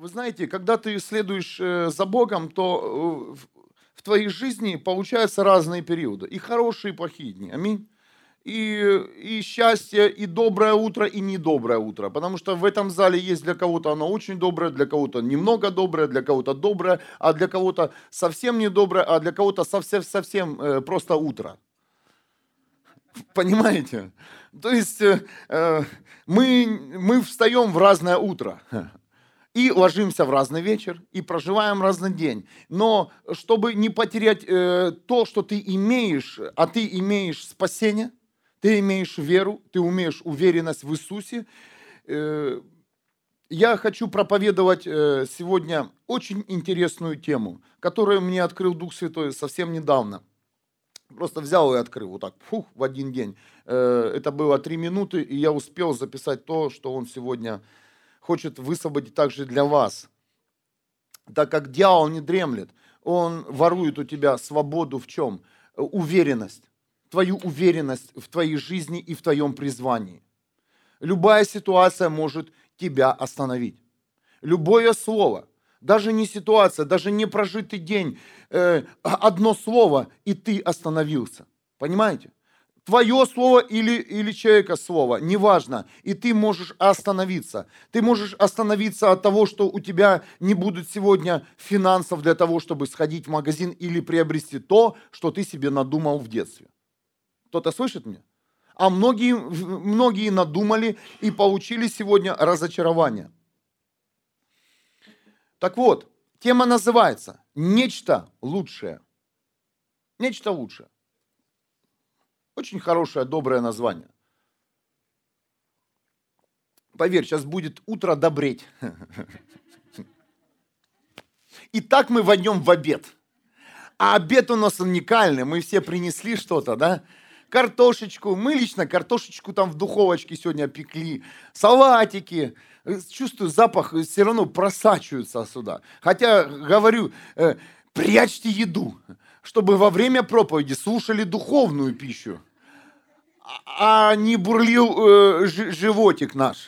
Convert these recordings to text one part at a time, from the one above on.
Вы знаете, когда ты следуешь э, за Богом, то э, в твоей жизни получаются разные периоды. И хорошие, и плохие дни. Аминь. И, и счастье, и доброе утро, и недоброе утро. Потому что в этом зале есть для кого-то оно очень доброе, для кого-то немного доброе, для кого-то доброе, а для кого-то совсем недоброе, а для кого-то совсем-совсем э, просто утро. Понимаете? То есть э, мы, мы встаем в разное утро и ложимся в разный вечер, и проживаем разный день. Но чтобы не потерять э, то, что ты имеешь, а ты имеешь спасение, ты имеешь веру, ты умеешь уверенность в Иисусе, э, я хочу проповедовать э, сегодня очень интересную тему, которую мне открыл Дух Святой совсем недавно. Просто взял и открыл вот так, фух, в один день. Э, это было три минуты, и я успел записать то, что он сегодня хочет высвободить также для вас. Так как дьявол не дремлет, он ворует у тебя свободу в чем? Уверенность. Твою уверенность в твоей жизни и в твоем призвании. Любая ситуация может тебя остановить. Любое слово, даже не ситуация, даже не прожитый день, э, одно слово, и ты остановился. Понимаете? Твое слово или, или человека слово, неважно. И ты можешь остановиться. Ты можешь остановиться от того, что у тебя не будет сегодня финансов для того, чтобы сходить в магазин или приобрести то, что ты себе надумал в детстве. Кто-то слышит меня? А многие, многие надумали и получили сегодня разочарование. Так вот, тема называется «Нечто лучшее». Нечто лучшее. Очень хорошее, доброе название. Поверь, сейчас будет утро добреть. И так мы войдем в обед. А обед у нас уникальный. Мы все принесли что-то, да? Картошечку. Мы лично картошечку там в духовочке сегодня пекли. Салатики. Чувствую, запах все равно просачивается сюда. Хотя, говорю, э, прячьте еду, чтобы во время проповеди слушали духовную пищу а не бурлил э, животик наш.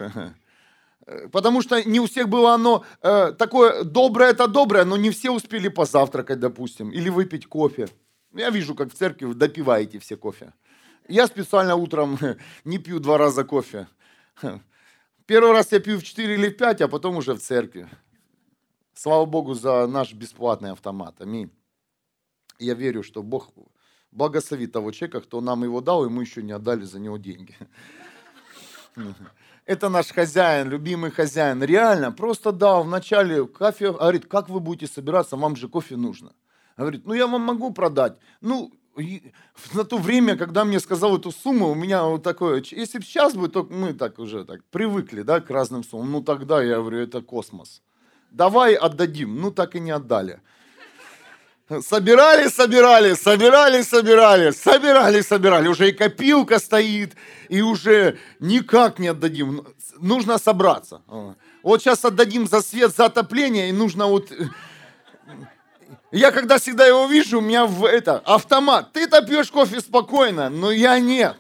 Потому что не у всех было оно э, такое доброе, это доброе, но не все успели позавтракать, допустим, или выпить кофе. Я вижу, как в церкви вы допиваете все кофе. Я специально утром не пью два раза кофе. Первый раз я пью в 4 или в 5, а потом уже в церкви. Слава Богу за наш бесплатный автомат. Аминь. Я верю, что Бог благослови того человека, кто нам его дал, и мы еще не отдали за него деньги. Это наш хозяин, любимый хозяин. Реально, просто дал вначале кофе, говорит, как вы будете собираться, вам же кофе нужно. Говорит, ну я вам могу продать. Ну, на то время, когда мне сказал эту сумму, у меня вот такое, если бы сейчас бы, то мы так уже так привыкли, да, к разным суммам. Ну тогда я говорю, это космос. Давай отдадим. Ну так и не отдали. Собирали, собирали, собирали, собирали, собирали, собирали. Уже и копилка стоит, и уже никак не отдадим. Нужно собраться. Вот сейчас отдадим за свет, за отопление, и нужно вот... Э, я когда всегда его вижу, у меня в это, автомат. Ты-то кофе спокойно, но я нет.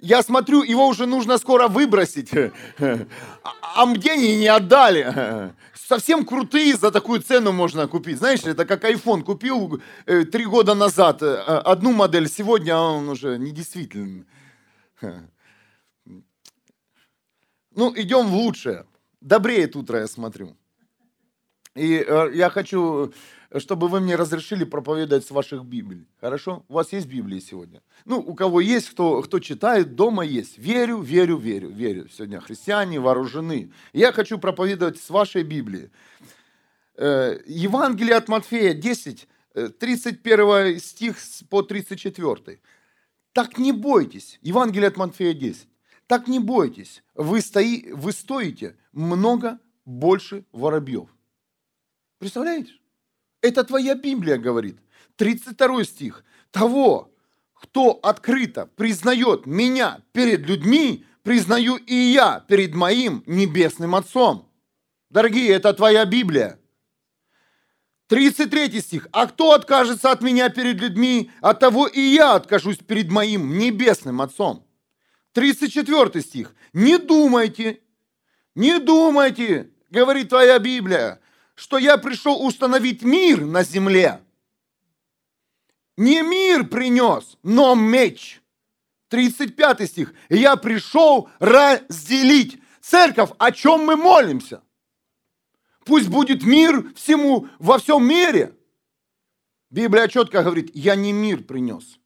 Я смотрю, его уже нужно скоро выбросить, а мне не отдали. Совсем крутые за такую цену можно купить. Знаешь, это как iPhone купил э, три года назад э, одну модель, сегодня он уже недействительный. Ну, идем в лучшее. Добреет утро, я смотрю. И э, я хочу чтобы вы мне разрешили проповедовать с ваших Библий. Хорошо? У вас есть Библии сегодня? Ну, у кого есть, кто, кто читает, дома есть. Верю, верю, верю, верю. Сегодня христиане вооружены. Я хочу проповедовать с вашей Библии. Э, Евангелие от Матфея 10, 31 э, стих по 34. Так не бойтесь. Евангелие от Матфея 10. Так не бойтесь. Вы, стои, вы стоите много больше воробьев. Представляете? Это твоя Библия говорит. 32 стих. Того, кто открыто признает меня перед людьми, признаю и я перед моим небесным Отцом. Дорогие, это твоя Библия. 33 стих. А кто откажется от меня перед людьми, от того и я откажусь перед моим небесным Отцом. 34 стих. Не думайте, Не думайте, говорит твоя Библия, что я пришел установить мир на земле. Не мир принес, но меч. 35 стих. Я пришел разделить. Церковь, о чем мы молимся? Пусть будет мир всему, во всем мире. Библия четко говорит, я не мир принес.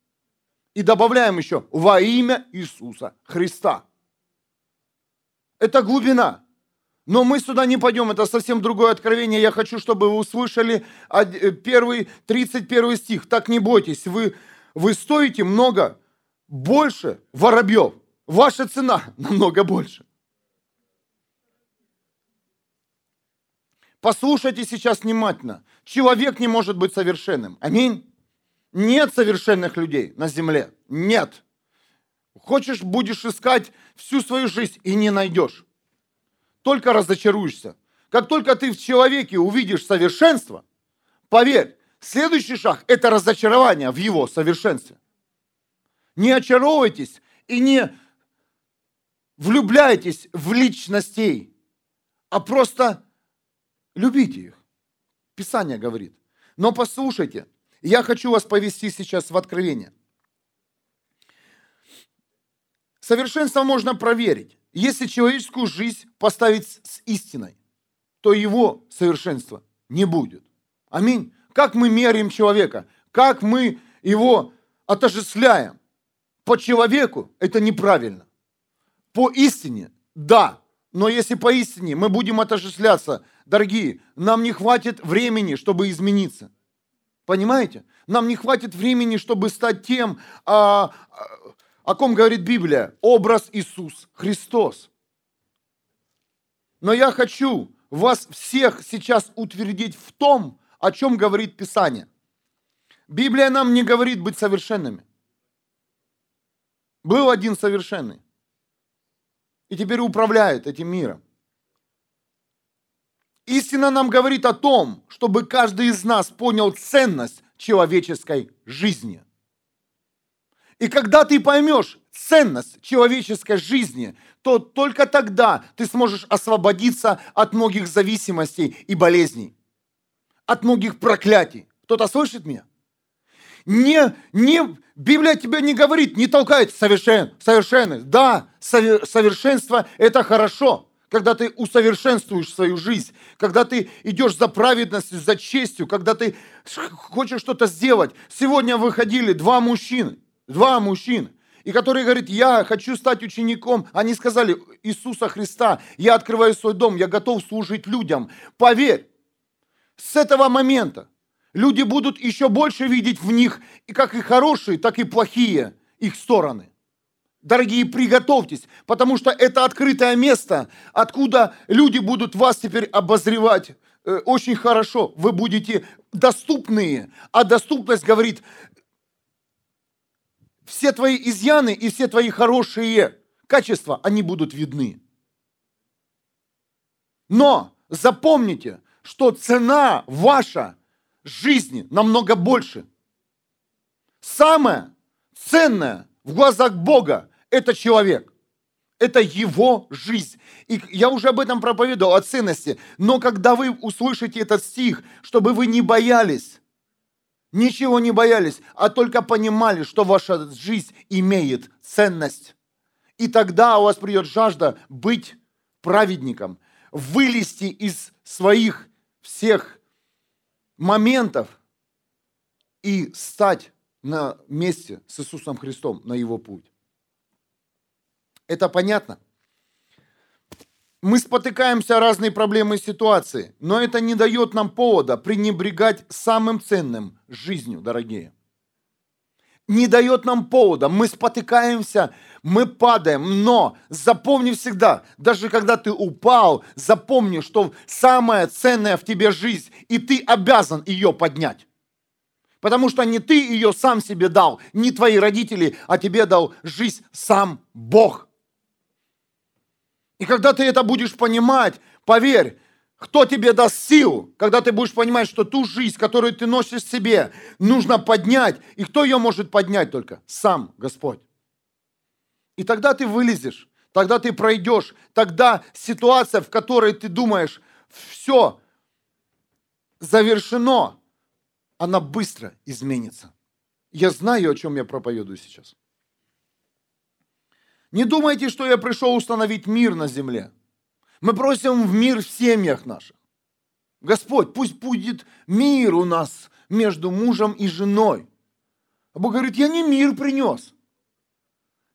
И добавляем еще, во имя Иисуса Христа. Это глубина. Но мы сюда не пойдем, это совсем другое откровение. Я хочу, чтобы вы услышали э, первый, 31 стих. Так не бойтесь, вы, вы стоите много больше воробьев. Ваша цена намного больше. Послушайте сейчас внимательно. Человек не может быть совершенным. Аминь. Нет совершенных людей на земле. Нет. Хочешь, будешь искать всю свою жизнь и не найдешь. Только разочаруешься. Как только ты в человеке увидишь совершенство, поверь, следующий шаг – это разочарование в его совершенстве. Не очаровывайтесь и не влюбляйтесь в личностей, а просто любите их. Писание говорит. Но послушайте, я хочу вас повести сейчас в откровение. Совершенство можно проверить. Если человеческую жизнь поставить с истиной, то его совершенства не будет. Аминь. Как мы меряем человека? Как мы его отождествляем? По человеку это неправильно. По истине – да. Но если по истине мы будем отождествляться, дорогие, нам не хватит времени, чтобы измениться. Понимаете? Нам не хватит времени, чтобы стать тем, а, а, о ком говорит Библия, образ Иисус Христос. Но я хочу вас всех сейчас утвердить в том, о чем говорит Писание. Библия нам не говорит быть совершенными. Был один совершенный. И теперь управляет этим миром. Истина нам говорит о том, чтобы каждый из нас понял ценность человеческой жизни. И когда ты поймешь ценность человеческой жизни, то только тогда ты сможешь освободиться от многих зависимостей и болезней, от многих проклятий. Кто-то слышит меня? Не, не, Библия тебе не говорит, не толкает совершен, совершенность. Да, совершенство – это хорошо, когда ты усовершенствуешь свою жизнь, когда ты идешь за праведностью, за честью, когда ты хочешь что-то сделать. Сегодня выходили два мужчины, два мужчины, и которые говорят, я хочу стать учеником. Они сказали, Иисуса Христа, я открываю свой дом, я готов служить людям. Поверь, с этого момента люди будут еще больше видеть в них и как и хорошие, так и плохие их стороны. Дорогие, приготовьтесь, потому что это открытое место, откуда люди будут вас теперь обозревать э, очень хорошо. Вы будете доступные, а доступность говорит, все твои изъяны и все твои хорошие качества, они будут видны. Но запомните, что цена ваша жизни намного больше. Самое ценное в глазах Бога – это человек. Это его жизнь. И я уже об этом проповедовал, о ценности. Но когда вы услышите этот стих, чтобы вы не боялись, ничего не боялись, а только понимали, что ваша жизнь имеет ценность. И тогда у вас придет жажда быть праведником, вылезти из своих всех моментов и стать на месте с Иисусом Христом, на Его путь. Это понятно? Мы спотыкаемся о разные проблемы и ситуации, но это не дает нам повода пренебрегать самым ценным – жизнью, дорогие. Не дает нам повода. Мы спотыкаемся, мы падаем, но запомни всегда, даже когда ты упал, запомни, что самая ценная в тебе жизнь, и ты обязан ее поднять. Потому что не ты ее сам себе дал, не твои родители, а тебе дал жизнь сам Бог. И когда ты это будешь понимать, поверь, кто тебе даст силу, когда ты будешь понимать, что ту жизнь, которую ты носишь в себе, нужно поднять. И кто ее может поднять только? Сам Господь. И тогда ты вылезешь. Тогда ты пройдешь. Тогда ситуация, в которой ты думаешь, все завершено, она быстро изменится. Я знаю, о чем я проповедую сейчас. Не думайте, что я пришел установить мир на земле. Мы просим в мир в семьях наших. Господь, пусть будет мир у нас между мужем и женой. А Бог говорит, я не мир принес.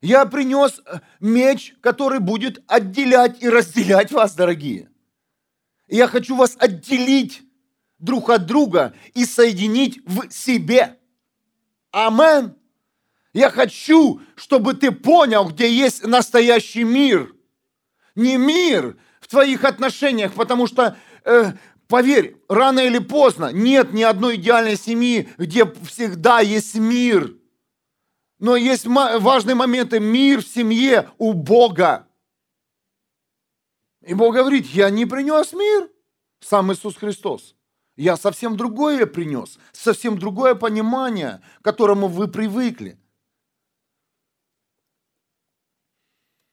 Я принес э, меч, который будет отделять и разделять вас, дорогие. я хочу вас отделить друг от друга и соединить в себе. Амен. Я хочу, чтобы ты понял, где есть настоящий мир. Не мир в твоих отношениях, потому что э, Поверь, рано или поздно нет ни одной идеальной семьи, где всегда есть мир. Но есть важные моменты. Мир в семье у Бога. И Бог говорит, я не принес мир, сам Иисус Христос. Я совсем другое принес, совсем другое понимание, к которому вы привыкли.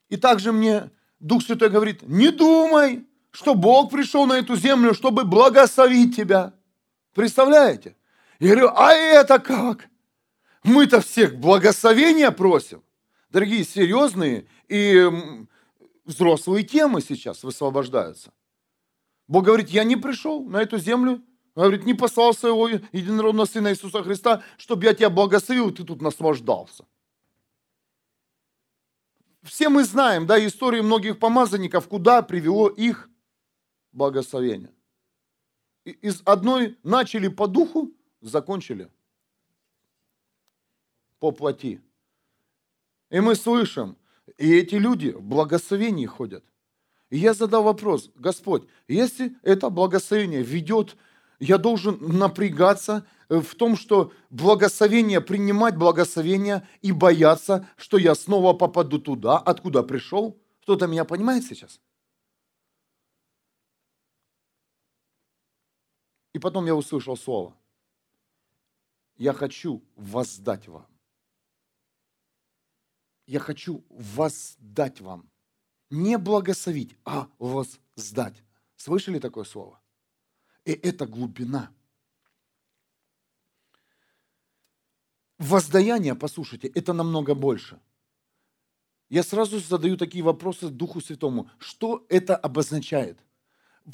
И также мне Дух Святой говорит, не думай, что Бог пришел на эту землю, чтобы благословить тебя. Представляете? Я говорю, а это как? Мы-то всех благословения просим. Дорогие, серьезные и взрослые темы сейчас высвобождаются. Бог говорит, я не пришел на эту землю, говорит, не послал своего единородного Сына Иисуса Христа, чтобы я тебя благословил, и ты тут наслаждался. Все мы знаем, да, истории многих помазанников, куда привело их благословения. Из одной начали по духу, закончили по плоти. И мы слышим, и эти люди в благословении ходят. И я задал вопрос, Господь, если это благословение ведет, я должен напрягаться в том, что благословение, принимать благословение и бояться, что я снова попаду туда, откуда пришел. Кто-то меня понимает сейчас? И потом я услышал слово. Я хочу воздать вам. Я хочу воздать вам. Не благословить, а воздать. Слышали такое слово? И это глубина. Воздаяние, послушайте, это намного больше. Я сразу задаю такие вопросы Духу Святому. Что это обозначает?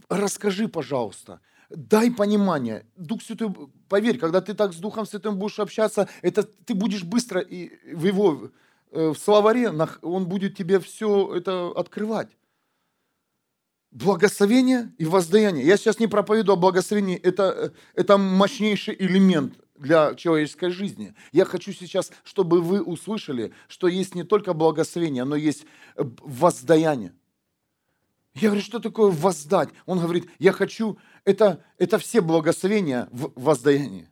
Расскажи, пожалуйста, дай понимание. Дух Святой, поверь, когда ты так с Духом Святым будешь общаться, это ты будешь быстро и в его э, в словаре, он будет тебе все это открывать. Благословение и воздаяние. Я сейчас не проповедую о благословении, это, э, это мощнейший элемент для человеческой жизни. Я хочу сейчас, чтобы вы услышали, что есть не только благословение, но есть э, воздаяние. Я говорю, что такое воздать? Он говорит, я хочу, это, это все благословения в воздаянии.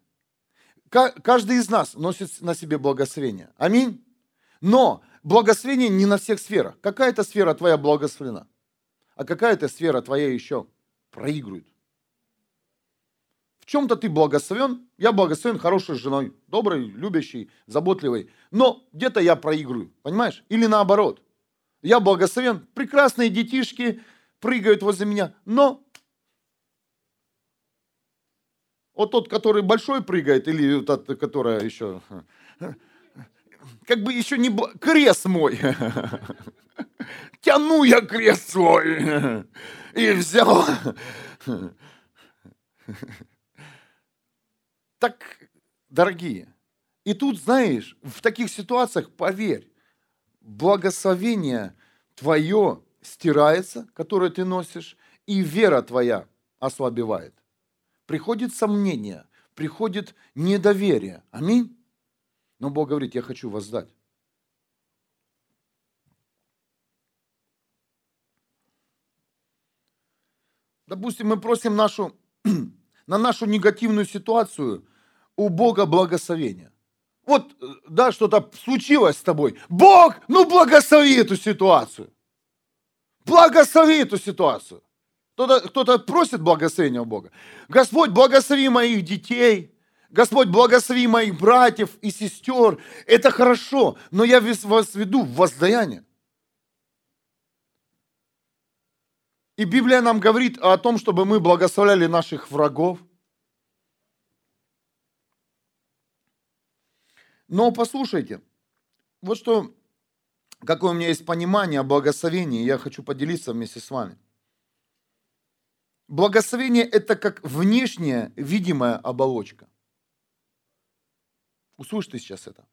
Каждый из нас носит на себе благословение. Аминь. Но благословение не на всех сферах. Какая-то сфера твоя благословена, а какая-то сфера твоя еще проигрывает. Чем-то ты благословен, я благословен хорошей женой, доброй, любящей, заботливой, но где-то я проигрываю, понимаешь? Или наоборот. Я благословен, прекрасные детишки прыгают возле меня, но вот тот, который большой прыгает, или тот, которая еще, как бы еще не... Крест мой. Тяну я крест свой. И взял. Так, дорогие, и тут, знаешь, в таких ситуациях, поверь, благословение твое стирается, которое ты носишь, и вера твоя ослабевает. Приходит сомнение, приходит недоверие. Аминь. Но Бог говорит, я хочу воздать. Допустим, мы просим нашу, на нашу негативную ситуацию у Бога благословения. Вот, э, да, что-то случилось с тобой. Бог, ну благослови эту ситуацию. Благослови эту ситуацию. Кто-то, кто-то просит благословения у Бога. Господь, благослови моих детей. Господь, благослови моих братьев и сестер. Это хорошо, но я вас веду в воздаяние. И Библия нам говорит о том, чтобы мы благословляли наших врагов. Но послушайте, вот что, какое у меня есть понимание о благословении, я хочу поделиться вместе с вами. Благословение – это как внешняя видимая оболочка. Услышьте сейчас это.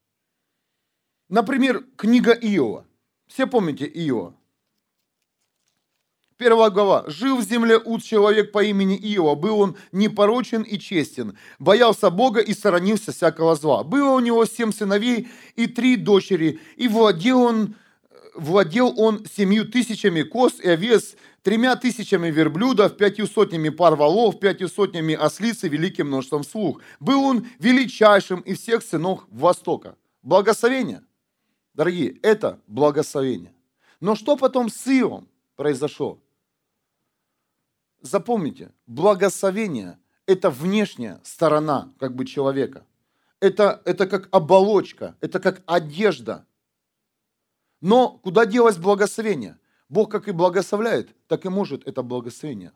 Например, книга Иова. Все помните Иова? Первая глава. «Жил в земле ут человек по имени Иова. Был он непорочен и честен, боялся Бога и сторонился всякого зла. Было у него семь сыновей и три дочери, и владел он, владел он семью тысячами коз и овец, тремя тысячами верблюдов, пятью сотнями пар волов, пятью сотнями ослиц и великим множеством слуг. Был он величайшим из всех сынов Востока. Благословение, дорогие, это благословение. Но что потом с Иовом произошло? Запомните, благословение – это внешняя сторона как бы человека. Это, это как оболочка, это как одежда. Но куда делось благословение? Бог как и благословляет, так и может это благословение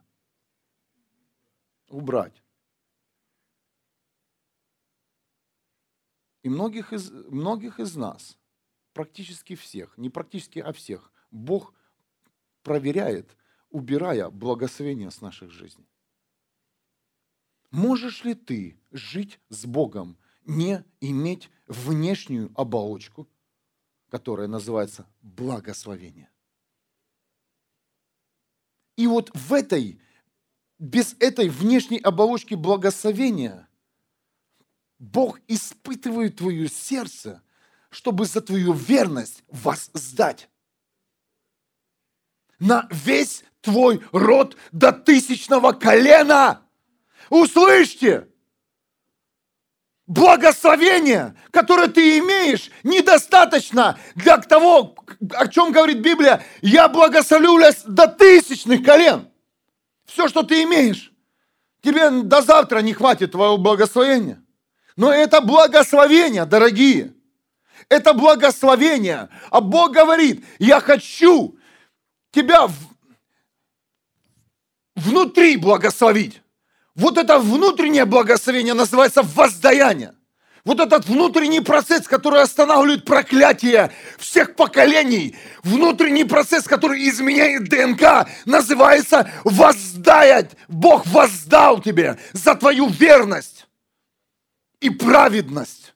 убрать. И многих из, многих из нас, практически всех, не практически, а всех, Бог проверяет, убирая благословение с наших жизней. Можешь ли ты жить с Богом, не иметь внешнюю оболочку, которая называется благословение? И вот в этой, без этой внешней оболочки благословения, Бог испытывает твое сердце, чтобы за твою верность вас сдать. На весь твой род до тысячного колена. Услышьте! благословение, которое ты имеешь, недостаточно для того, о чем говорит Библия. Я благословлю до тысячных колен. Все, что ты имеешь. Тебе до завтра не хватит твоего благословения. Но это благословение, дорогие. Это благословение. А Бог говорит, я хочу тебя в... внутри благословить. Вот это внутреннее благословение называется воздаяние. Вот этот внутренний процесс, который останавливает проклятие всех поколений, внутренний процесс, который изменяет ДНК, называется воздаять. Бог воздал тебе за твою верность и праведность.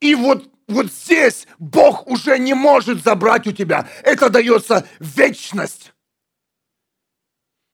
И вот, вот здесь Бог уже не может забрать у тебя. Это дается вечность.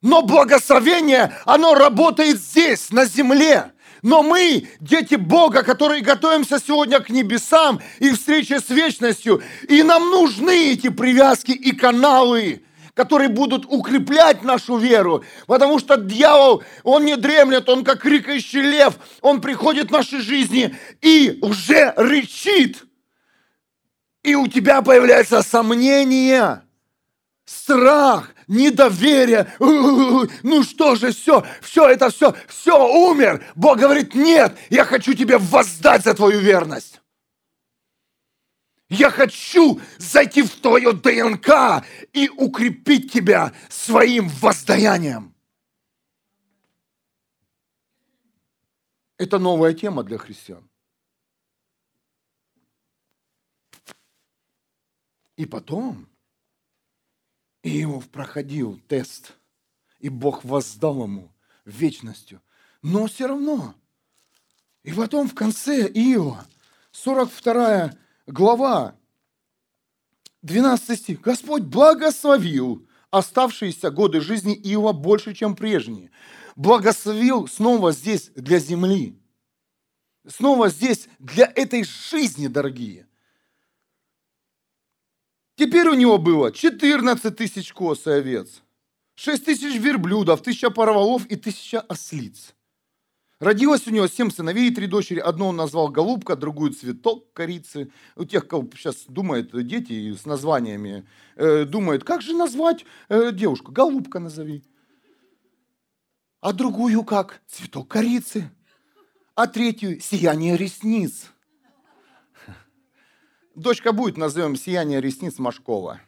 Но благословение, оно работает здесь, на земле. Но мы, дети Бога, которые готовимся сегодня к небесам и встрече с вечностью, и нам нужны эти привязки и каналы, которые будут укреплять нашу веру. Потому что дьявол, он не дремлет, он как крикающий лев, он приходит в наши жизни и уже рычит. И у тебя появляется сомнение, страх, недоверие, ну что же, все, все это все, все, умер. Бог говорит, нет, я хочу тебе воздать за твою верность. Я хочу зайти в твое ДНК и укрепить тебя своим воздаянием. Это новая тема для христиан. И потом Иов проходил тест, и Бог воздал ему вечностью. Но все равно. И потом в конце Иова, 42 глава, 12 стих. Господь благословил оставшиеся годы жизни Иова больше, чем прежние. Благословил снова здесь для земли. Снова здесь для этой жизни, дорогие. Теперь у него было 14 тысяч коз и овец, 6 тысяч верблюдов, тысяча пароволов и тысяча ослиц. Родилось у него семь сыновей и три дочери. Одно он назвал голубка, другую цветок корицы. У тех, кто сейчас думает, дети с названиями, э, думают, как же назвать э, девушку? Голубка назови. А другую как? Цветок корицы. А третью сияние ресниц. Дочка будет, назовем «Сияние ресниц Машкова».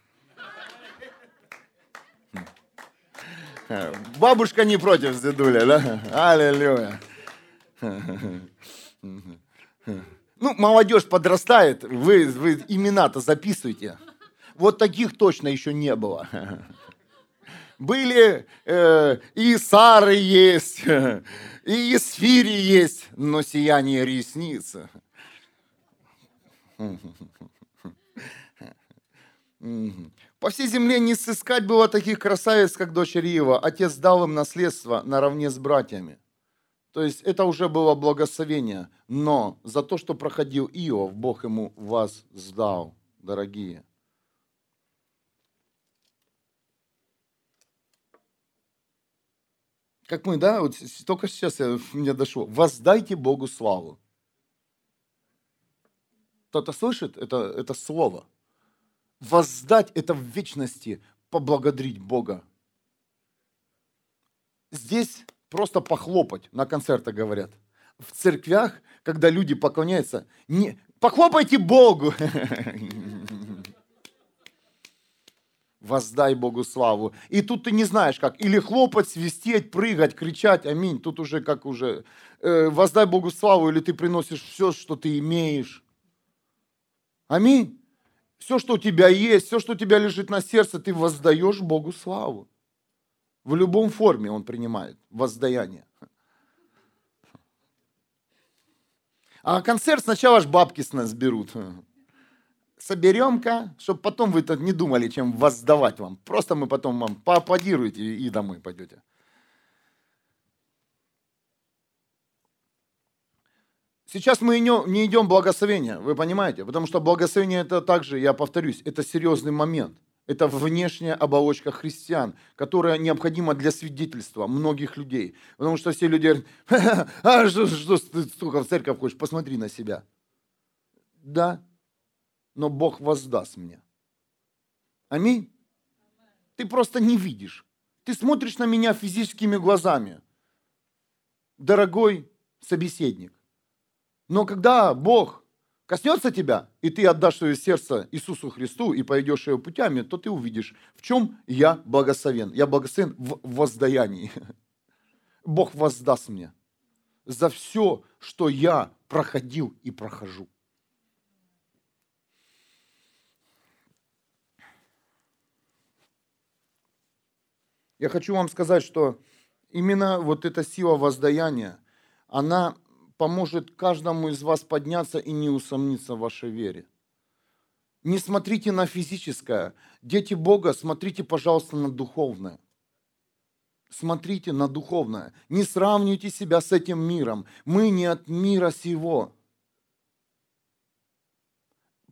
Бабушка не против, дедуля, да? Аллилуйя. Ну, молодежь подрастает, вы, вы имена-то записывайте. Вот таких точно еще не было. Были э, и Сары есть, и Исфири есть, но сияние ресниц. По всей земле не сыскать было таких красавиц, как дочь Риева. Отец дал им наследство наравне с братьями. То есть это уже было благословение. Но за то, что проходил Иов, Бог ему вас сдал, дорогие. Как мы, да, вот только сейчас я, мне дошло. Воздайте Богу славу. Кто-то слышит это, это слово? Воздать это в вечности, поблагодарить Бога. Здесь просто похлопать, на концертах говорят. В церквях, когда люди поклоняются, не, похлопайте Богу. воздай Богу славу. И тут ты не знаешь как, или хлопать, свистеть, прыгать, кричать, аминь. Тут уже как уже, э, воздай Богу славу, или ты приносишь все, что ты имеешь. Аминь. Все, что у тебя есть, все, что у тебя лежит на сердце, ты воздаешь Богу славу. В любом форме он принимает воздаяние. А концерт сначала аж бабки с нас берут соберем-ка, чтобы потом вы не думали, чем воздавать вам. Просто мы потом вам поаплодируете и домой пойдете. Сейчас мы не идем благословения, вы понимаете? Потому что благословение это также, я повторюсь, это серьезный момент. Это внешняя оболочка христиан, которая необходима для свидетельства многих людей. Потому что все люди говорят, а что, что ты столько в церковь хочешь, посмотри на себя. Да, но Бог воздаст мне. Аминь. Ты просто не видишь. Ты смотришь на меня физическими глазами, дорогой собеседник. Но когда Бог коснется тебя, и ты отдашь свое сердце Иисусу Христу и пойдешь его путями, то ты увидишь, в чем я благословен. Я благословен в воздаянии. Бог воздаст мне за все, что я проходил и прохожу. Я хочу вам сказать, что именно вот эта сила воздаяния, она поможет каждому из вас подняться и не усомниться в вашей вере. Не смотрите на физическое. Дети Бога, смотрите, пожалуйста, на духовное. Смотрите на духовное. Не сравнивайте себя с этим миром. Мы не от мира сего.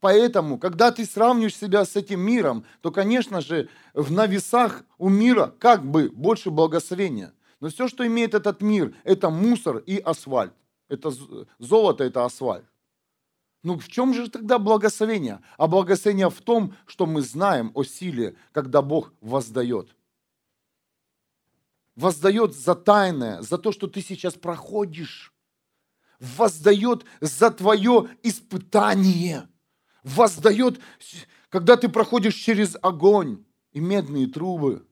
Поэтому, когда ты сравниваешь себя с этим миром, то, конечно же, в на весах у мира как бы больше благословения. Но все, что имеет этот мир, это мусор и асфальт. Это золото, это асфальт. Ну в чем же тогда благословение? А благословение в том, что мы знаем о силе, когда Бог воздает. Воздает за тайное, за то, что ты сейчас проходишь. Воздает за твое испытание – воздает, когда ты проходишь через огонь и медные трубы,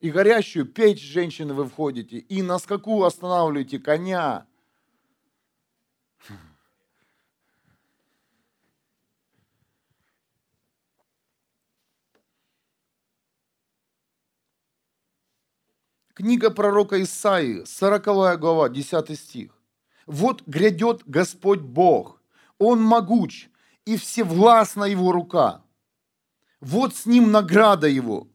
и горящую печь женщины вы входите, и на скаку останавливаете коня. Книга пророка Исаии, 40 глава, 10 стих. «Вот грядет Господь Бог, он могуч, и всевластна его рука. Вот с ним награда его.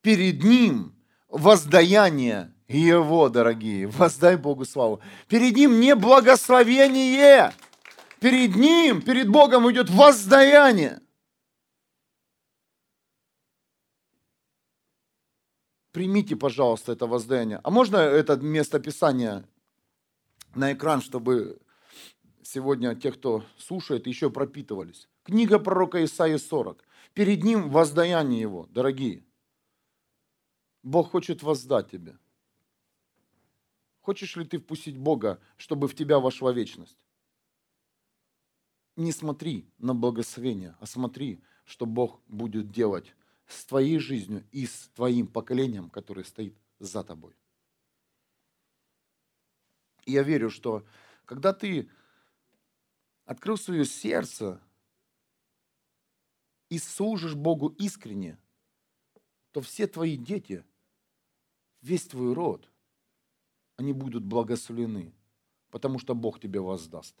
Перед ним воздаяние его, дорогие. Воздай Богу славу. Перед ним не благословение. Перед ним, перед Богом идет воздаяние. Примите, пожалуйста, это воздаяние. А можно это место Писания на экран, чтобы сегодня те, кто слушает, еще пропитывались. Книга пророка Исаии 40. Перед ним воздаяние его, дорогие. Бог хочет воздать тебе. Хочешь ли ты впустить Бога, чтобы в тебя вошла вечность? Не смотри на благословение, а смотри, что Бог будет делать с твоей жизнью и с твоим поколением, которое стоит за тобой. Я верю, что когда ты открыл свое сердце и служишь Богу искренне, то все твои дети, весь твой род, они будут благословлены, потому что Бог тебе воздаст.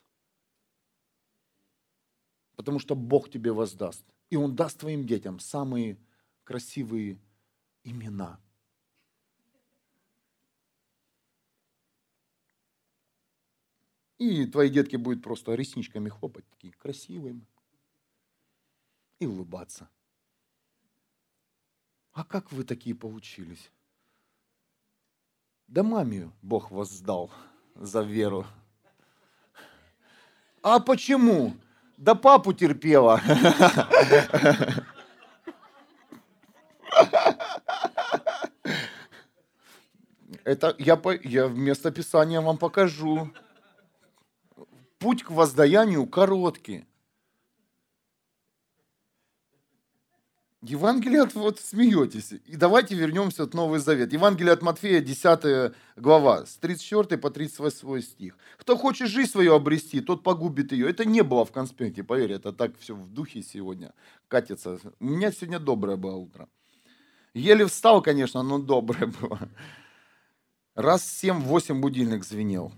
Потому что Бог тебе воздаст. И Он даст твоим детям самые красивые имена. И твои детки будут просто ресничками хлопать, такие красивые, и улыбаться. А как вы такие получились? Да маме Бог воздал за веру. А почему? Да папу терпела. Это я, я вместо Писания вам покажу. Путь к воздаянию короткий. Евангелие от, вот смеетесь. И давайте вернемся в Новый Завет. Евангелие от Матфея, 10 глава, с 34 по 38 стих. Кто хочет жизнь свою обрести, тот погубит ее. Это не было в конспекте, поверь, это так все в духе сегодня катится. У меня сегодня доброе было утро. Еле встал, конечно, но доброе было. Раз 7-8 будильник звенел.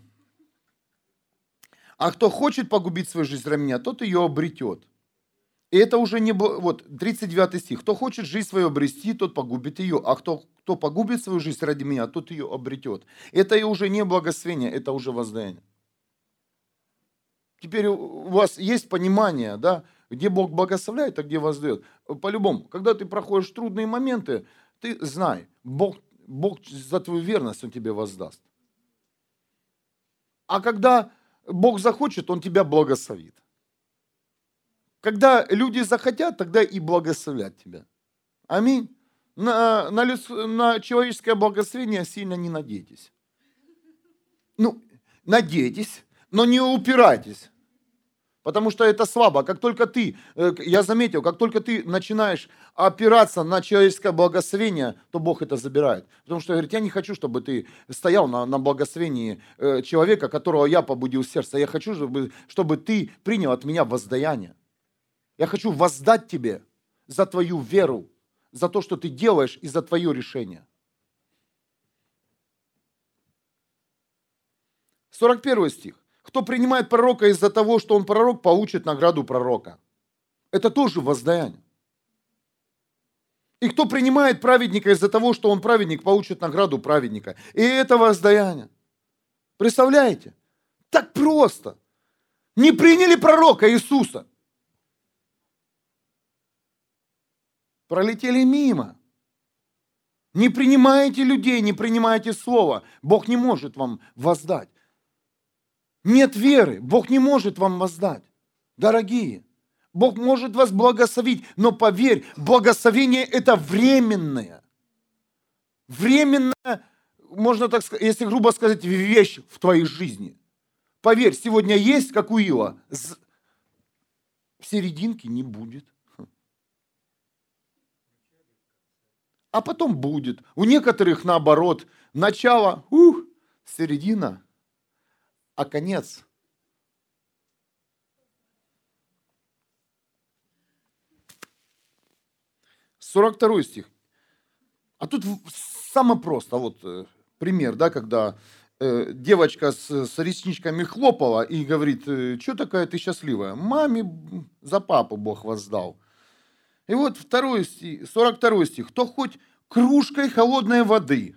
А кто хочет погубить свою жизнь ради меня, тот ее обретет. И это уже не вот, 39 стих. Кто хочет жизнь свою обрести, тот погубит ее. А кто, кто погубит свою жизнь ради меня, тот ее обретет. Это уже не благословение, это уже воздаяние. Теперь у вас есть понимание, да, где Бог благословляет, а где воздает. По-любому, когда ты проходишь трудные моменты, ты знай, Бог, Бог за твою верность Он тебе воздаст. А когда Бог захочет, Он тебя благословит. Когда люди захотят, тогда и благословят тебя. Аминь. На, на, на человеческое благословение сильно не надейтесь. Ну, надейтесь, но не упирайтесь. Потому что это слабо. Как только ты, э, я заметил, как только ты начинаешь опираться на человеческое благословение, то Бог это забирает. Потому что говорит, я не хочу, чтобы ты стоял на, на благословении э, человека, которого я побудил сердце. Я хочу, чтобы, чтобы ты принял от меня воздаяние. Я хочу воздать тебе за твою веру, за то, что ты делаешь и за твое решение. 41 стих. Кто принимает пророка из-за того, что он пророк, получит награду пророка. Это тоже воздаяние. И кто принимает праведника из-за того, что он праведник, получит награду праведника. И это воздаяние. Представляете? Так просто. Не приняли пророка Иисуса. Пролетели мимо. Не принимаете людей, не принимаете слово. Бог не может вам воздать. Нет веры, Бог не может вам воздать. Дорогие, Бог может вас благословить, но поверь, благословение это временное. Временная, можно так сказать, если грубо сказать, вещь в твоей жизни. Поверь, сегодня есть, как у Ила, в серединке не будет. А потом будет. У некоторых наоборот, начало, ух, середина, а конец. Сорок второй стих. А тут самое просто, вот э, пример, да, когда э, девочка с, с ресничками хлопала и говорит, э, что такая ты счастливая? Маме за папу Бог воздал. И вот второй стих, 42 стих. Кто хоть кружкой холодной воды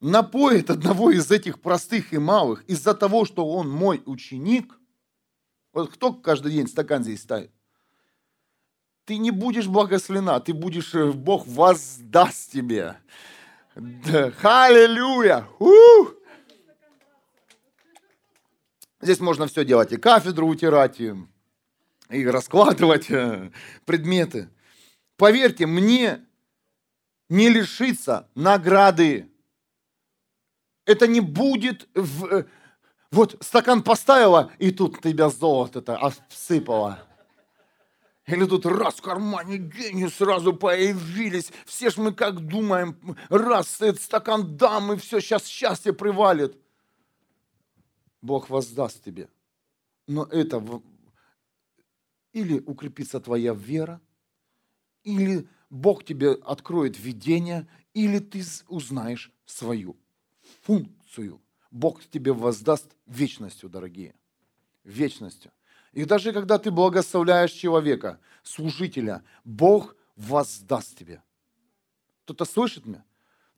напоит одного из этих простых и малых из-за того, что он мой ученик, вот кто каждый день стакан здесь ставит? Ты не будешь благословена, ты будешь, э, Бог воздаст тебе. Да, халилюя! Ух! Здесь можно все делать, и кафедру утирать, и, и раскладывать э, предметы. Поверьте, мне не лишиться награды. Это не будет в... Э, вот стакан поставила, и тут тебя золото-то обсыпало. Или тут раз в кармане деньги сразу появились. Все ж мы как думаем, раз этот стакан дам, и все, сейчас счастье привалит. Бог воздаст тебе. Но это или укрепится твоя вера, или Бог тебе откроет видение, или ты узнаешь свою функцию. Бог тебе воздаст вечностью, дорогие. Вечностью. И даже когда ты благословляешь человека, служителя, Бог воздаст тебе. Кто-то слышит меня?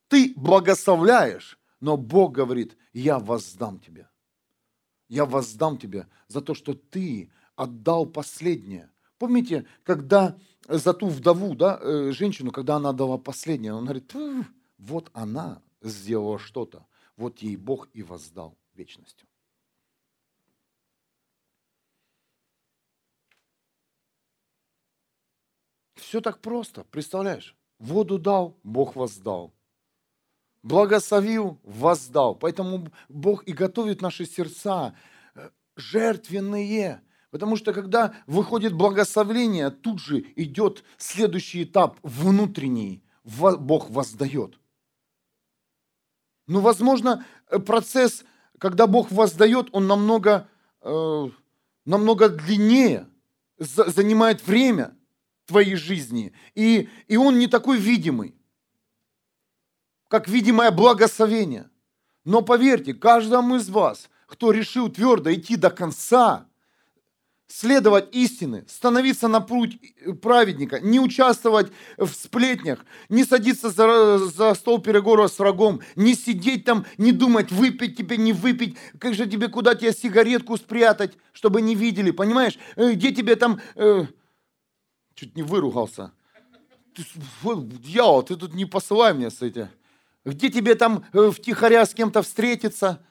Ты благословляешь, но Бог говорит, я воздам тебе. Я воздам тебе за то, что ты отдал последнее. Помните, когда за ту вдову, да, э, женщину, когда она дала последнее, он говорит, вот она сделала что-то, вот ей Бог и воздал вечностью. Все так просто, представляешь? Воду дал, Бог воздал. Благословил, воздал. Поэтому Бог и готовит наши сердца э, жертвенные. Потому что когда выходит благословение, тут же идет следующий этап, внутренний. Бог воздает. Ну, возможно, э, процесс, когда Бог воздает, он намного, э, намного длиннее, занимает время твоей жизни. И, и он не такой видимый, как видимое благословение. Но поверьте, каждому из вас, кто решил твердо идти до конца – следовать истины, становиться на путь праведника, не участвовать в сплетнях, не садиться за, за стол переговоров с врагом, не сидеть там, не думать, выпить тебе, не выпить, как же тебе, куда тебе сигаретку спрятать, чтобы не видели, понимаешь? Э, где тебе там... Э, чуть не выругался. Ты, дьявол, ты тут не посылай мне с этим. Где тебе там э, втихаря с кем-то встретиться?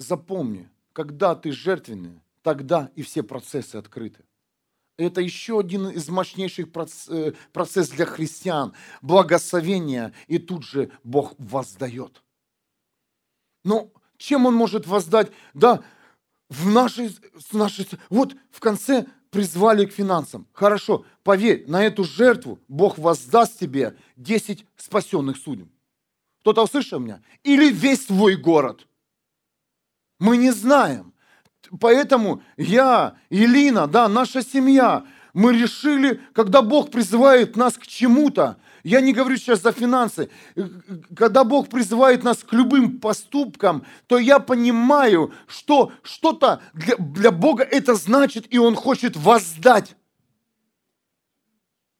Запомни, когда ты жертвенный, тогда и все процессы открыты. Это еще один из мощнейших э, процессов для христиан. Благословение, и тут же Бог воздает. Но чем Он может воздать? Да, в нашей, в нашей, вот в конце призвали к финансам. Хорошо, поверь, на эту жертву Бог воздаст тебе 10 спасенных судеб. Кто-то услышал меня? Или весь твой город – мы не знаем. Поэтому я, Илина, да, наша семья, мы решили, когда Бог призывает нас к чему-то, я не говорю сейчас за финансы, когда Бог призывает нас к любым поступкам, то я понимаю, что что-то для, для Бога это значит, и Он хочет воздать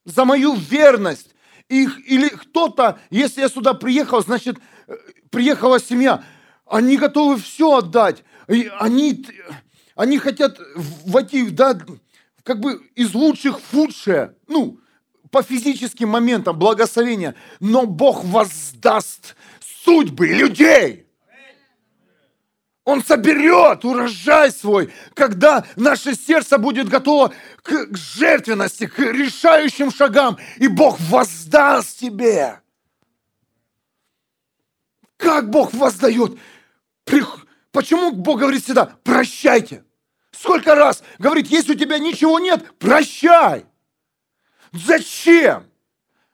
за мою верность. Их, или кто-то, если я сюда приехал, значит, э, приехала семья – они готовы все отдать. И они, они хотят войти, да, как бы из лучших в худшее. Ну, по физическим моментам благословения. Но Бог воздаст судьбы людей. Он соберет урожай свой, когда наше сердце будет готово к жертвенности, к решающим шагам, и Бог воздаст тебе. Как Бог воздает? Почему Бог говорит всегда, прощайте? Сколько раз говорит, если у тебя ничего нет, прощай. Зачем?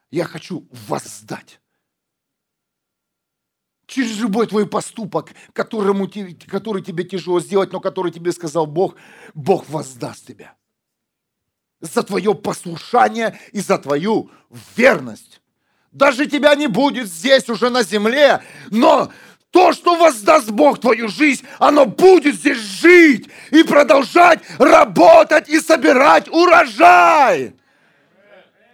Я хочу воздать. Через любой твой поступок, которому, который тебе тяжело сделать, но который тебе сказал Бог, Бог воздаст тебя. За твое послушание и за твою верность. Даже тебя не будет здесь уже на земле, но то, что воздаст Бог твою жизнь, оно будет здесь жить и продолжать работать и собирать урожай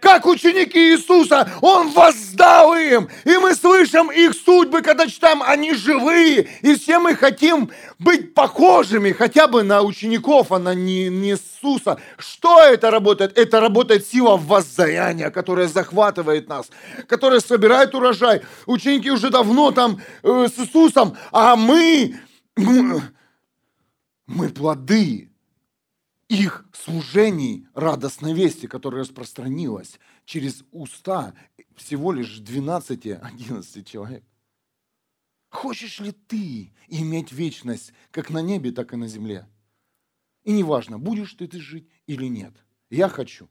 как ученики Иисуса, Он воздал им. И мы слышим их судьбы, когда читаем, они живые. И все мы хотим быть похожими хотя бы на учеников, а не, не Иисуса. Что это работает? Это работает сила воздаяния, которая захватывает нас, которая собирает урожай. Ученики уже давно там э, с Иисусом, а мы, мы, мы плоды их служений радостной вести, которая распространилась через уста всего лишь 12-11 человек. Хочешь ли ты иметь вечность как на небе, так и на земле? И неважно, будешь ты, ты жить или нет. Я хочу.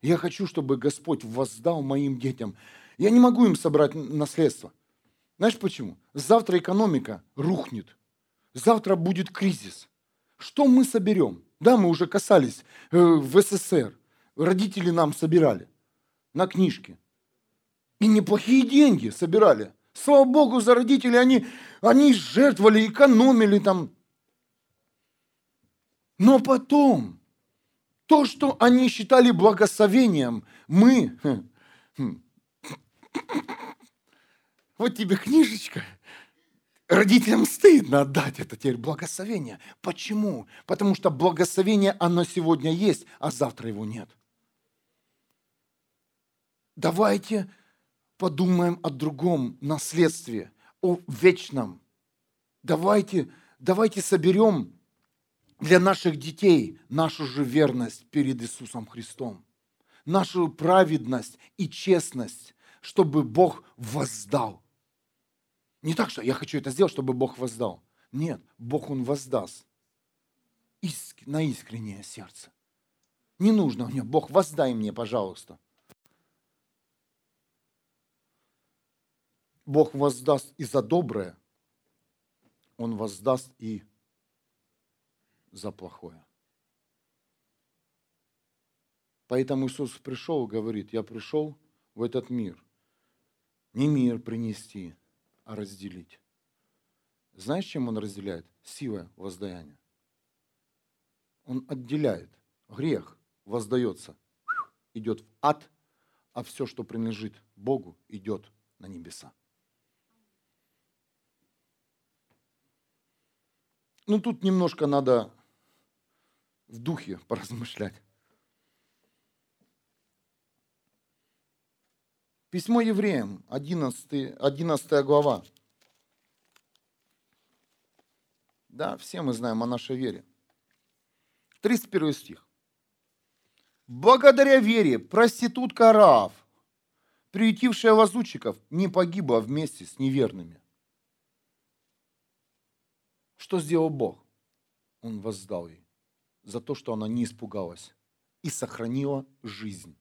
Я хочу, чтобы Господь воздал моим детям. Я не могу им собрать наследство. Знаешь почему? Завтра экономика рухнет. Завтра будет кризис. Что мы соберем? Да, мы уже касались э, в СССР. Родители нам собирали на книжки. И неплохие деньги собирали. Слава Богу, за родителей они, они жертвовали, экономили там. Но потом, то, что они считали благословением, мы... Хм, хм, вот тебе книжечка. Родителям стыдно отдать это теперь благословение. Почему? Потому что благословение, оно сегодня есть, а завтра его нет. Давайте подумаем о другом наследстве, о вечном. Давайте, давайте соберем для наших детей нашу же верность перед Иисусом Христом, нашу праведность и честность, чтобы Бог воздал. Не так, что я хочу это сделать, чтобы Бог воздал. Нет, Бог Он воздаст на искреннее сердце. Не нужно мне, Бог, воздай мне, пожалуйста. Бог воздаст и за доброе, Он воздаст и за плохое. Поэтому Иисус пришел и говорит, я пришел в этот мир. Не мир принести, а разделить. Знаешь, чем он разделяет? Сила воздаяния. Он отделяет. Грех воздается, идет в ад, а все, что принадлежит Богу, идет на небеса. Ну, тут немножко надо в духе поразмышлять. Письмо евреям, 11, 11 глава. Да, все мы знаем о нашей вере. 31 стих. Благодаря вере проститутка Раав, приютившая лазутчиков, не погибла вместе с неверными. Что сделал Бог? Он воздал ей за то, что она не испугалась и сохранила жизнь.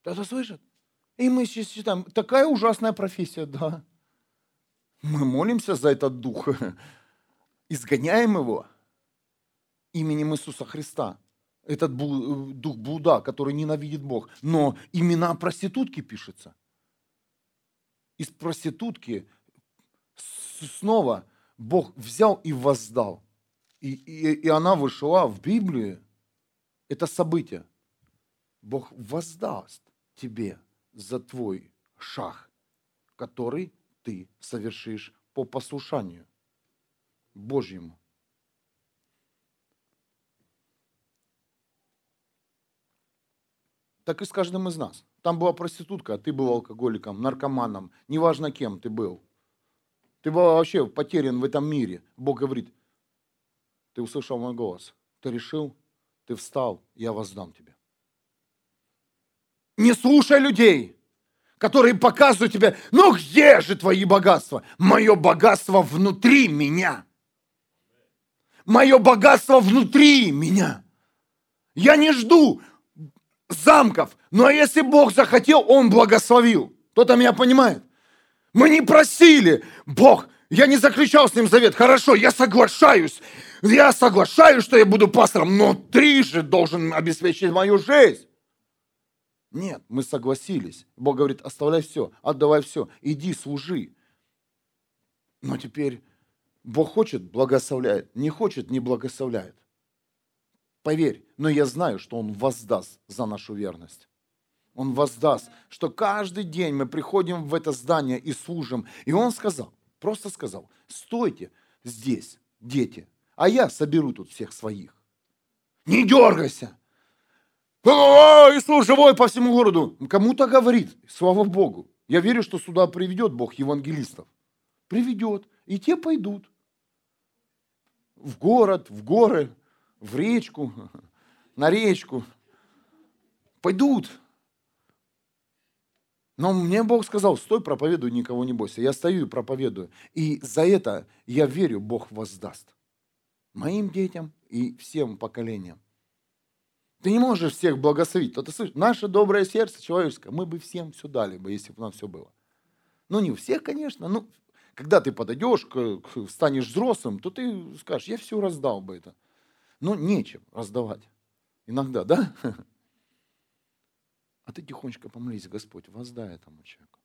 Кто-то слышит? И мы сейчас считаем, такая ужасная профессия, да. Мы молимся за этот дух, изгоняем его именем Иисуса Христа. Этот дух блуда, который ненавидит Бог. Но имена проститутки пишется. Из проститутки снова Бог взял и воздал. И, и, и она вышла в Библии. Это событие. Бог воздаст тебе за твой шаг, который ты совершишь по послушанию Божьему. Так и с каждым из нас. Там была проститутка, а ты был алкоголиком, наркоманом, неважно кем ты был – ты вообще потерян в этом мире. Бог говорит, ты услышал мой голос, ты решил, ты встал, я воздам тебе. Не слушай людей, которые показывают тебе, ну где же твои богатства? Мое богатство внутри меня. Мое богатство внутри меня. Я не жду замков, но если Бог захотел, Он благословил. Кто-то меня понимает? Мы не просили, Бог, я не заключал с ним завет. Хорошо, я соглашаюсь. Я соглашаюсь, что я буду пастором, но ты же должен обеспечить мою жизнь. Нет, мы согласились. Бог говорит, оставляй все, отдавай все, иди, служи. Но теперь Бог хочет, благословляет, не хочет, не благословляет. Поверь, но я знаю, что Он воздаст за нашу верность. Он воздаст, что каждый день мы приходим в это здание и служим. И он сказал, просто сказал, стойте здесь, дети, а я соберу тут всех своих. Не дергайся. Иисус живой по всему городу. Кому-то говорит, слава Богу. Я верю, что сюда приведет Бог евангелистов. Приведет. И те пойдут. В город, в горы, в речку, на речку. Пойдут. Но мне Бог сказал, стой, проповедуй, никого не бойся. Я стою и проповедую. И за это я верю, Бог воздаст. Моим детям и всем поколениям. Ты не можешь всех благословить. То ты слышишь, наше доброе сердце человеческое, мы бы всем все дали бы, если бы у нас все было. Ну, не у всех, конечно. Ну, когда ты подойдешь, станешь взрослым, то ты скажешь, я все раздал бы это. Но нечем раздавать. Иногда, да? А ты тихонечко помолись, Господь, воздай этому человеку.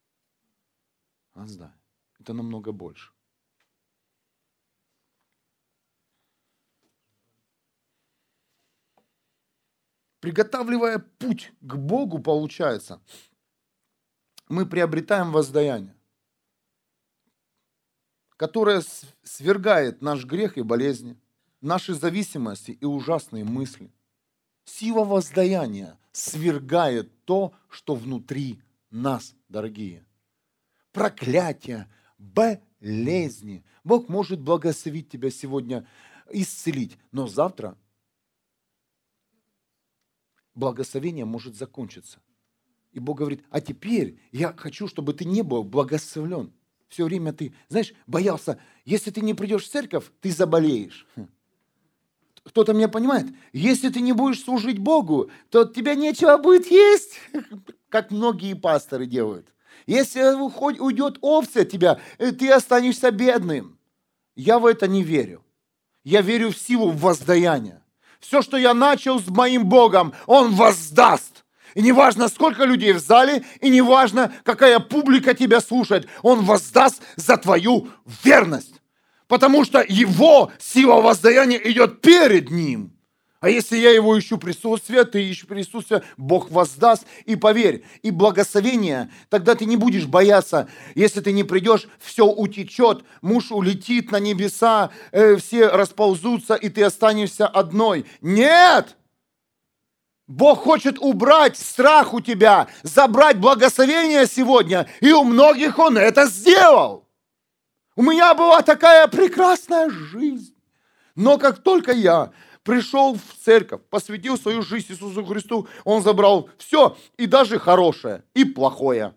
Воздай. Это намного больше. Приготавливая путь к Богу, получается, мы приобретаем воздаяние, которое свергает наш грех и болезни, наши зависимости и ужасные мысли. Сила воздаяния свергает то, что внутри нас, дорогие. Проклятие, болезни. Бог может благословить тебя сегодня, исцелить, но завтра благословение может закончиться. И Бог говорит, а теперь я хочу, чтобы ты не был благословлен. Все время ты, знаешь, боялся, если ты не придешь в церковь, ты заболеешь. Хм. Кто-то меня понимает? Если ты не будешь служить Богу, то от тебя нечего будет есть, как многие пасторы делают. Если уйдет овцы от тебя, э, ты останешься бедным. Я в это не верю. Я верю в силу воздаяния. Все, что я начал с моим Богом, Он воздаст. И не важно, сколько людей в зале, и не важно, какая публика тебя слушает, Он воздаст за твою верность. Потому что его сила воздаяния идет перед ним. А если я его ищу присутствие, ты ищешь присутствие, Бог воздаст. И поверь, и благословение, тогда ты не будешь бояться, если ты не придешь, все утечет, муж улетит на небеса, э, все расползутся, и ты останешься одной. Нет! Бог хочет убрать страх у тебя, забрать благословение сегодня, и у многих Он это сделал. У меня была такая прекрасная жизнь. Но как только я пришел в церковь, посвятил свою жизнь Иисусу Христу, Он забрал все, и даже хорошее, и плохое.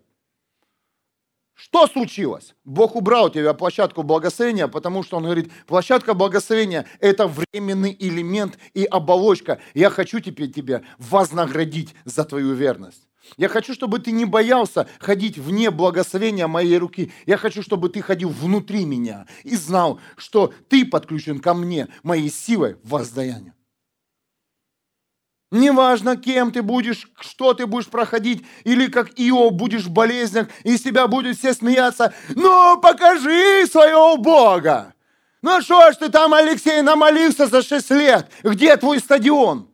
Что случилось? Бог убрал у тебя площадку благословения, потому что Он говорит, площадка благословения – это временный элемент и оболочка. Я хочу теперь тебя вознаградить за твою верность. Я хочу, чтобы ты не боялся ходить вне благословения моей руки. Я хочу, чтобы ты ходил внутри меня и знал, что ты подключен ко мне, моей силой воздаянию. Неважно, кем ты будешь, что ты будешь проходить, или как Ио будешь в болезнях, и с тебя будут все смеяться. Ну, покажи своего Бога. Ну что ж ты там, Алексей, намолился за шесть лет? Где твой стадион?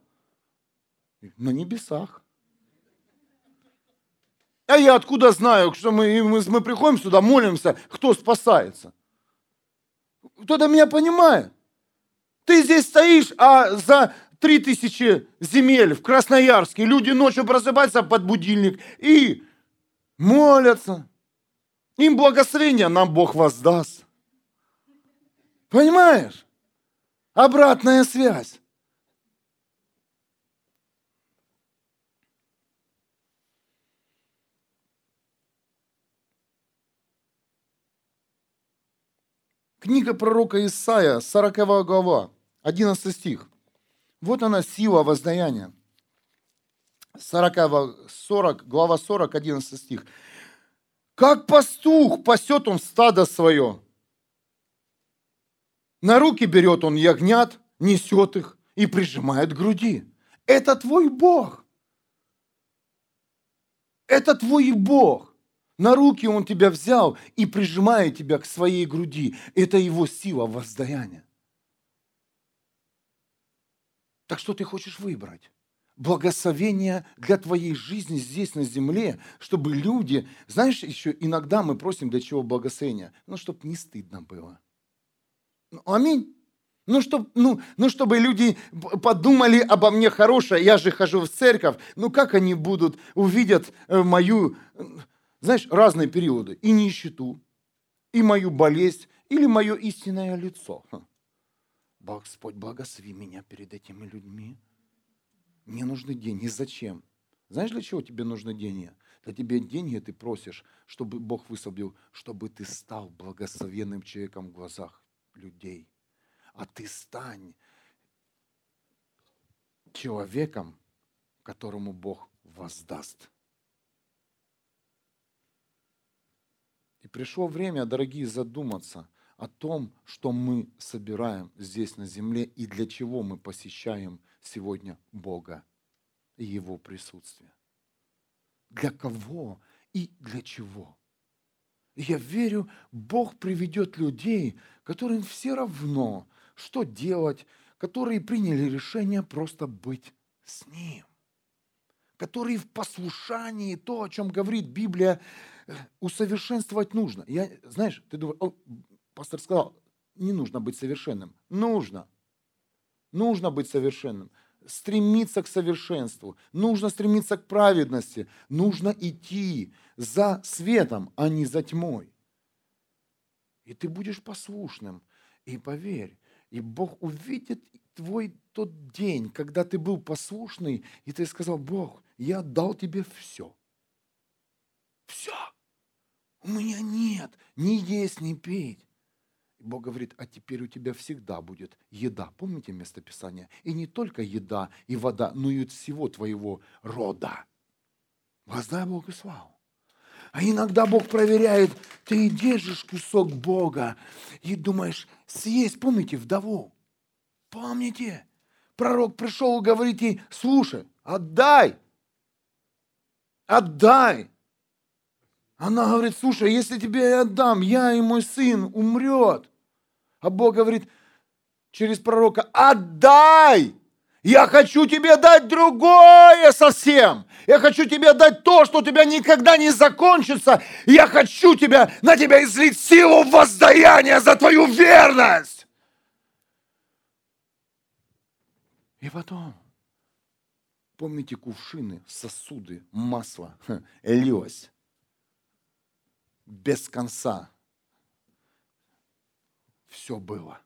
На небесах. А я откуда знаю, что мы, мы, мы приходим сюда, молимся, кто спасается? Кто-то меня понимает. Ты здесь стоишь, а за три тысячи земель в Красноярске люди ночью просыпаются под будильник и молятся. Им благословение нам Бог воздаст. Понимаешь? Обратная связь. Книга пророка Исаия, 40 глава, 11 стих. Вот она сила воздаяния. 40, 40, глава 40, 11 стих. Как пастух пасет он стадо свое. На руки берет он ягнят, несет их и прижимает к груди. Это твой Бог. Это твой Бог. На руки Он тебя взял и прижимает тебя к своей груди. Это Его сила воздаяния. Так что ты хочешь выбрать? Благословение для твоей жизни здесь на земле, чтобы люди, знаешь, еще иногда мы просим для чего благословения? Ну, чтобы не стыдно было. Ну, аминь. Ну, чтоб, ну, ну, чтобы люди подумали обо мне хорошее, я же хожу в церковь, ну как они будут, увидят э, мою знаешь, разные периоды. И нищету, и мою болезнь, или мое истинное лицо. Господь, благослови меня перед этими людьми. Мне нужны деньги. Зачем? Знаешь, для чего тебе нужны деньги? Для тебя деньги ты просишь, чтобы Бог высвободил, чтобы ты стал благословенным человеком в глазах людей. А ты стань человеком, которому Бог воздаст. И пришло время, дорогие, задуматься о том, что мы собираем здесь на земле и для чего мы посещаем сегодня Бога и Его присутствие. Для кого и для чего. Я верю, Бог приведет людей, которым все равно, что делать, которые приняли решение просто быть с Ним, которые в послушании, то, о чем говорит Библия, усовершенствовать нужно. Я, знаешь, ты думаешь, пастор сказал, не нужно быть совершенным. Нужно. Нужно быть совершенным стремиться к совершенству, нужно стремиться к праведности, нужно идти за светом, а не за тьмой. И ты будешь послушным. И поверь, и Бог увидит твой тот день, когда ты был послушный, и ты сказал, Бог, я дал тебе все. Все. У меня нет ни есть, ни пить. Бог говорит, а теперь у тебя всегда будет еда. Помните местописание? И не только еда и вода, но и от всего твоего рода. Воздай Богу славу. А иногда Бог проверяет, ты держишь кусок Бога и думаешь, съесть, помните, вдову? Помните? Пророк пришел и говорит ей, слушай, отдай, отдай. Она говорит, слушай, если тебе я отдам, я и мой сын умрет. А Бог говорит через пророка, отдай! Я хочу тебе дать другое совсем. Я хочу тебе дать то, что у тебя никогда не закончится. Я хочу тебя, на тебя излить силу воздаяния за твою верность. И потом, помните кувшины, сосуды, масло лилось без конца все было.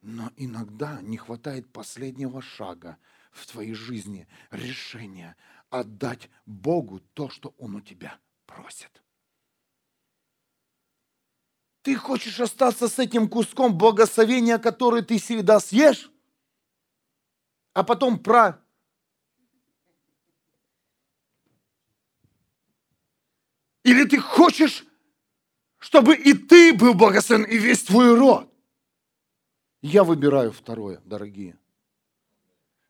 Но иногда не хватает последнего шага в твоей жизни, решения отдать Богу то, что Он у тебя просит. Ты хочешь остаться с этим куском благословения, который ты всегда съешь, а потом про... Или ты хочешь чтобы и ты был благословен, и весь твой род. Я выбираю второе, дорогие.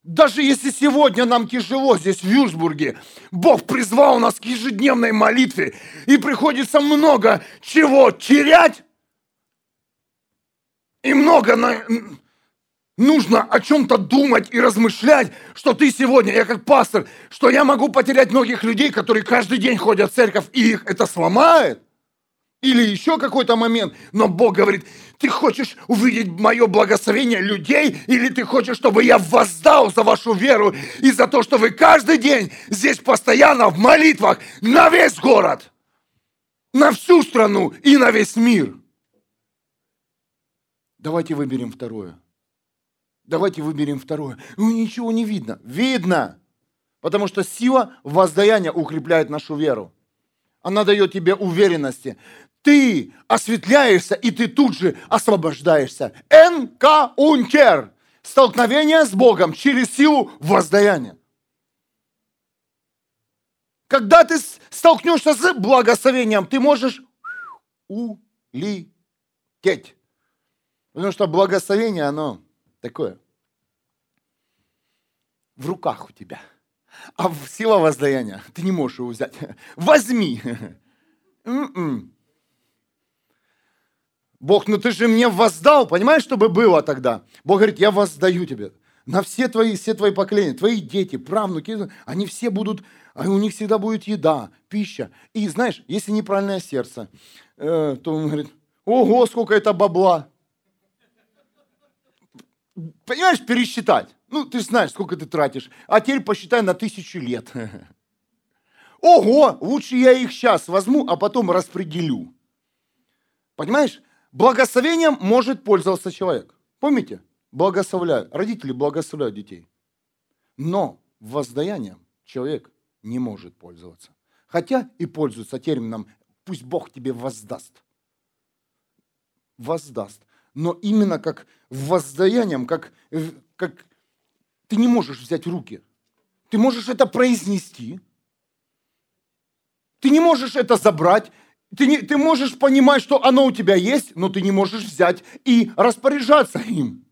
Даже если сегодня нам тяжело здесь, в Южбурге, Бог призвал нас к ежедневной молитве, и приходится много чего терять, и много на... нужно о чем-то думать и размышлять, что ты сегодня, я как пастор, что я могу потерять многих людей, которые каждый день ходят в церковь, и их это сломает или еще какой-то момент, но Бог говорит, ты хочешь увидеть мое благословение людей, или ты хочешь, чтобы я воздал за вашу веру и за то, что вы каждый день здесь постоянно в молитвах на весь город, на всю страну и на весь мир. Давайте выберем второе. Давайте выберем второе. Ну, ничего не видно. Видно. Потому что сила воздаяния укрепляет нашу веру. Она дает тебе уверенности ты осветляешься, и ты тут же освобождаешься. Энкаунтер. Столкновение с Богом через силу воздаяния. Когда ты столкнешься с благословением, ты можешь улететь. Потому что благословение, оно такое. В руках у тебя. А сила воздаяния, ты не можешь его взять. Возьми. М-м. Бог, ну ты же мне воздал, понимаешь, чтобы было тогда? Бог говорит, я воздаю тебе на все твои, все твои поколения, твои дети, правнуки, они все будут, а у них всегда будет еда, пища. И знаешь, если неправильное сердце, э, то он говорит, ого, сколько это бабла. Понимаешь, пересчитать. Ну, ты знаешь, сколько ты тратишь. А теперь посчитай на тысячу лет. Ого, лучше я их сейчас возьму, а потом распределю. Понимаешь? Благословением может пользоваться человек. Помните? Благословляют. Родители благословляют детей. Но воздаянием человек не может пользоваться. Хотя и пользуется термином «пусть Бог тебе воздаст». Воздаст. Но именно как воздаянием, как, как ты не можешь взять руки. Ты можешь это произнести. Ты не можешь это забрать. Ты, не, ты можешь понимать, что оно у тебя есть, но ты не можешь взять и распоряжаться им.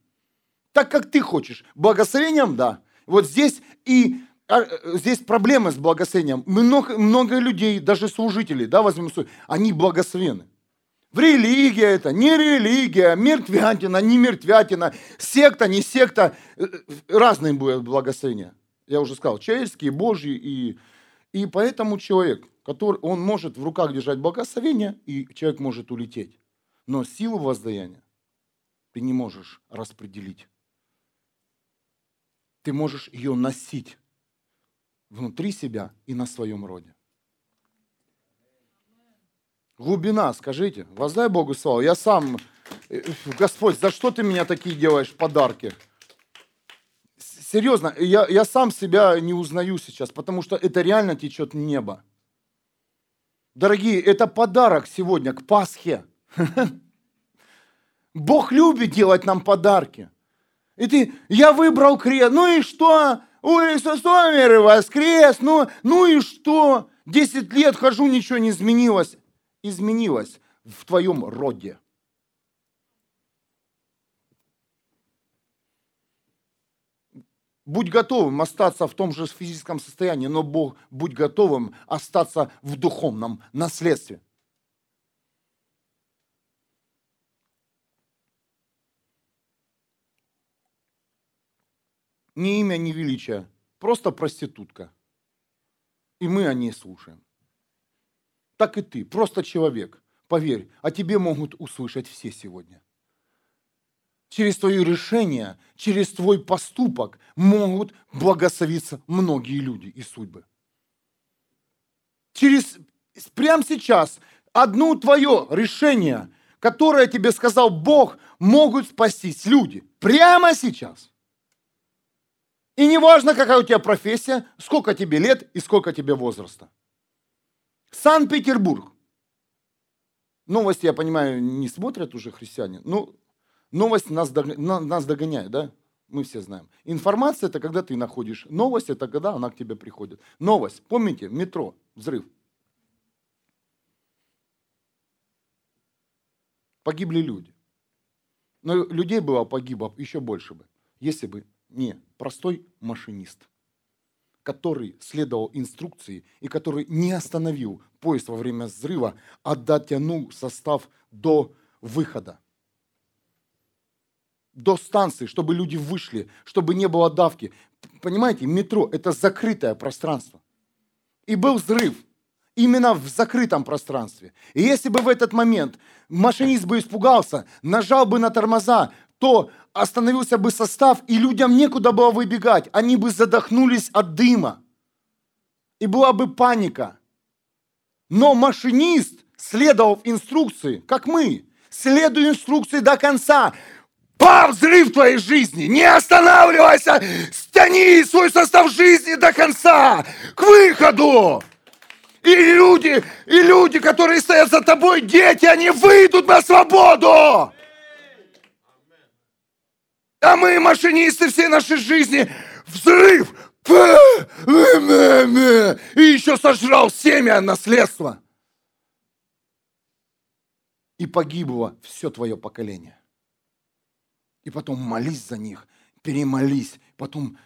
Так, как ты хочешь. Благословением, да. Вот здесь и а, здесь проблема с благословением. Много, много людей, даже служителей, да, возьмем, они благословены. В религия это, не религия, мертвятина, не мертвятина, секта, не секта. Э, разные будут благословения. Я уже сказал, человеческие, божьи. И, и поэтому человек, который, он может в руках держать благословение, и человек может улететь. Но силу воздаяния ты не можешь распределить. Ты можешь ее носить внутри себя и на своем роде. Глубина, скажите, воздай Богу славу. Я сам, э, Господь, за что ты меня такие делаешь подарки? Серьезно, я, я сам себя не узнаю сейчас, потому что это реально течет небо. Дорогие, это подарок сегодня к Пасхе. Бог любит делать нам подарки. И ты, я выбрал крест, ну и что? У Иисуса умер и воскрес, ну, ну и что? Десять лет хожу, ничего не изменилось изменилось в твоем роде. Будь готовым остаться в том же физическом состоянии, но Бог, будь готовым остаться в духовном наследстве. Ни имя, ни величие. Просто проститутка. И мы о ней слушаем так и ты, просто человек. Поверь, о тебе могут услышать все сегодня. Через твои решения, через твой поступок могут благословиться многие люди и судьбы. Через, прямо сейчас, одно твое решение, которое тебе сказал Бог, могут спастись люди. Прямо сейчас. И не важно, какая у тебя профессия, сколько тебе лет и сколько тебе возраста. Санкт-Петербург. Новости, я понимаю, не смотрят уже христиане. Ну, новость нас, нас догоняет, да? Мы все знаем. Информация – это когда ты находишь. Новость – это когда она к тебе приходит. Новость. Помните, метро, взрыв. Погибли люди. Но людей было погибло еще больше бы, если бы не простой машинист – который следовал инструкции и который не остановил поезд во время взрыва, а дотянул состав до выхода. До станции, чтобы люди вышли, чтобы не было давки. Понимаете, метро – это закрытое пространство. И был взрыв именно в закрытом пространстве. И если бы в этот момент машинист бы испугался, нажал бы на тормоза, то остановился бы состав, и людям некуда было выбегать. Они бы задохнулись от дыма. И была бы паника. Но машинист следовал инструкции, как мы. Следуй инструкции до конца. Пав взрыв твоей жизни, не останавливайся, стяни свой состав жизни до конца, к выходу. И люди, и люди, которые стоят за тобой, дети, они выйдут на свободу. А мы, машинисты всей нашей жизни, взрыв, и еще сожрал семя наследства. И погибло все твое поколение. И потом молись за них, перемолись. Потом,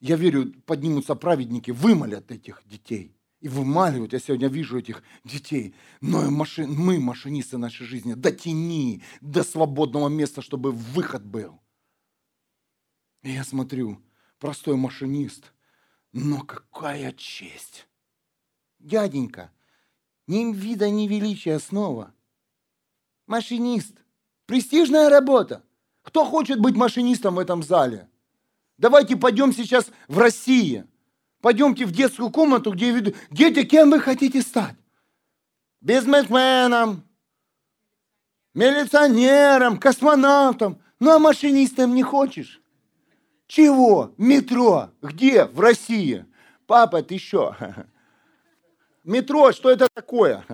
я верю, поднимутся праведники, вымолят этих детей. И вымаливают, я сегодня вижу этих детей. Но маши, мы, машинисты нашей жизни, дотяни до свободного места, чтобы выход был. И я смотрю, простой машинист, но какая честь! Дяденька, ни вида, ни величия снова. Машинист. Престижная работа. Кто хочет быть машинистом в этом зале? Давайте пойдем сейчас в Россию. Пойдемте в детскую комнату, где ведут. Дети, кем вы хотите стать? Бизнесменом, милиционером, космонавтом. Ну а машинистом не хочешь? Чего? Метро. Где? В России. Папа, ты что? Метро, что это такое?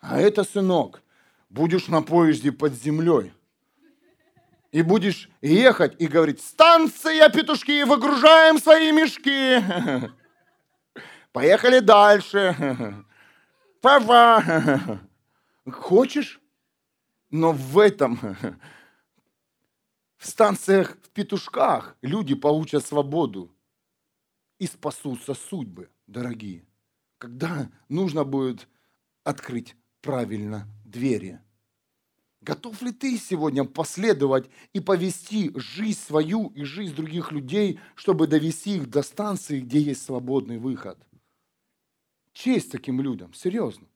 А это, сынок, будешь на поезде под землей. И будешь ехать и говорить, станция, петушки, выгружаем свои мешки. Поехали дальше. Папа. Хочешь? Но в этом, в станциях, в петушках люди получат свободу и спасутся судьбы, дорогие. Когда нужно будет открыть правильно двери. Готов ли ты сегодня последовать и повести жизнь свою и жизнь других людей, чтобы довести их до станции, где есть свободный выход? Честь таким людям, серьезно.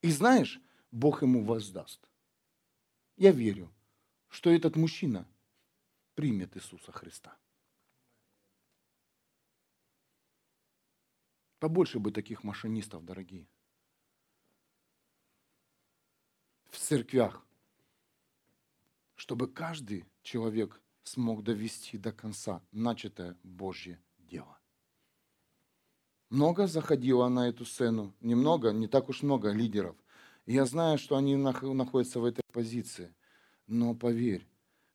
И знаешь, Бог ему воздаст. Я верю, что этот мужчина примет Иисуса Христа. Побольше бы таких машинистов, дорогие. В церквях. Чтобы каждый человек смог довести до конца начатое Божье дело. Много заходило на эту сцену, немного, не так уж много лидеров. Я знаю, что они находятся в этой позиции. Но поверь,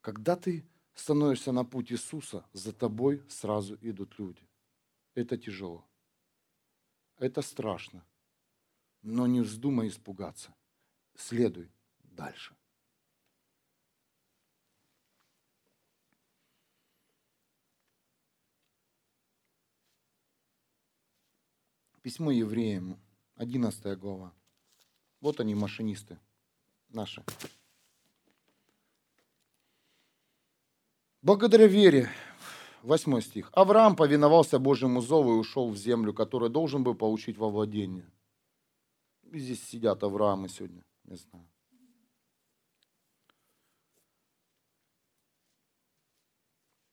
когда ты становишься на путь Иисуса, за тобой сразу идут люди. Это тяжело. Это страшно. Но не вздумай испугаться. Следуй дальше. Письмо евреям, 11 глава. Вот они, машинисты наши. Благодаря вере Восьмой стих. Авраам повиновался Божьему зову и ушел в землю, которую должен был получить во владение. И здесь сидят Авраамы сегодня, не знаю.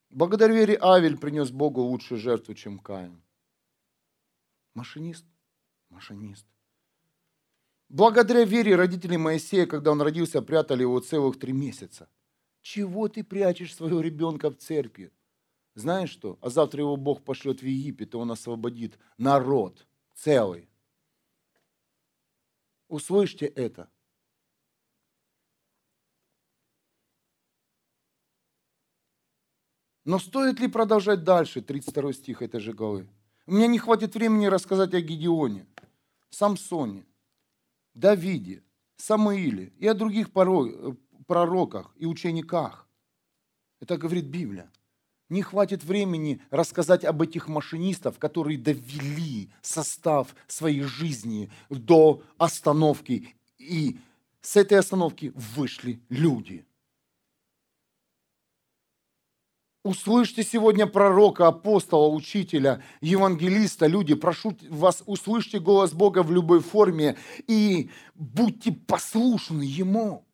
Благодаря вере Авель принес Богу лучшую жертву, чем Каин. Машинист? Машинист. Благодаря вере родители Моисея, когда он родился, прятали его целых три месяца. Чего ты прячешь своего ребенка в церкви? Знаешь что? А завтра его Бог пошлет в Египет, и он освободит народ целый. Услышьте это. Но стоит ли продолжать дальше, 32 стих этой же главы? У меня не хватит времени рассказать о Гедеоне, Самсоне, Давиде, Самуиле и о других пророках и учениках. Это говорит Библия не хватит времени рассказать об этих машинистах, которые довели состав своей жизни до остановки. И с этой остановки вышли люди. Услышьте сегодня пророка, апостола, учителя, евангелиста, люди, прошу вас, услышьте голос Бога в любой форме и будьте послушны Ему.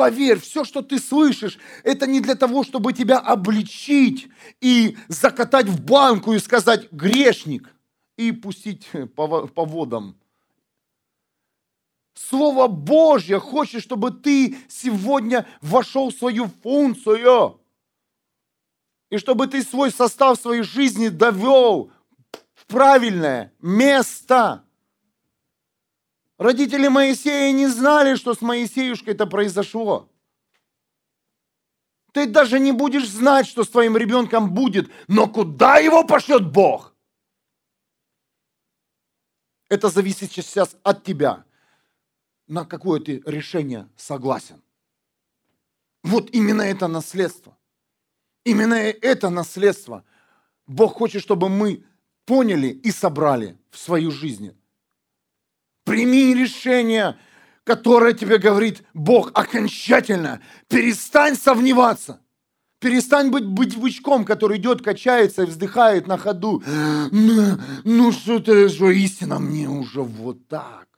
Поверь, все, что ты слышишь, это не для того, чтобы тебя обличить и закатать в банку и сказать «грешник» и пустить по, по водам. Слово Божье хочет, чтобы ты сегодня вошел в свою функцию. И чтобы ты свой состав своей жизни довел в правильное место. Родители Моисея не знали, что с Моисеюшкой это произошло. Ты даже не будешь знать, что с твоим ребенком будет, но куда его пошлет Бог? Это зависит сейчас от тебя. На какое ты решение согласен. Вот именно это наследство. Именно это наследство. Бог хочет, чтобы мы поняли и собрали в свою жизнь. Прими решение, которое тебе говорит Бог окончательно. Перестань сомневаться. Перестань быть, быть бычком, который идет, качается и вздыхает на ходу. Ну, ну что ты, что истина мне уже вот так.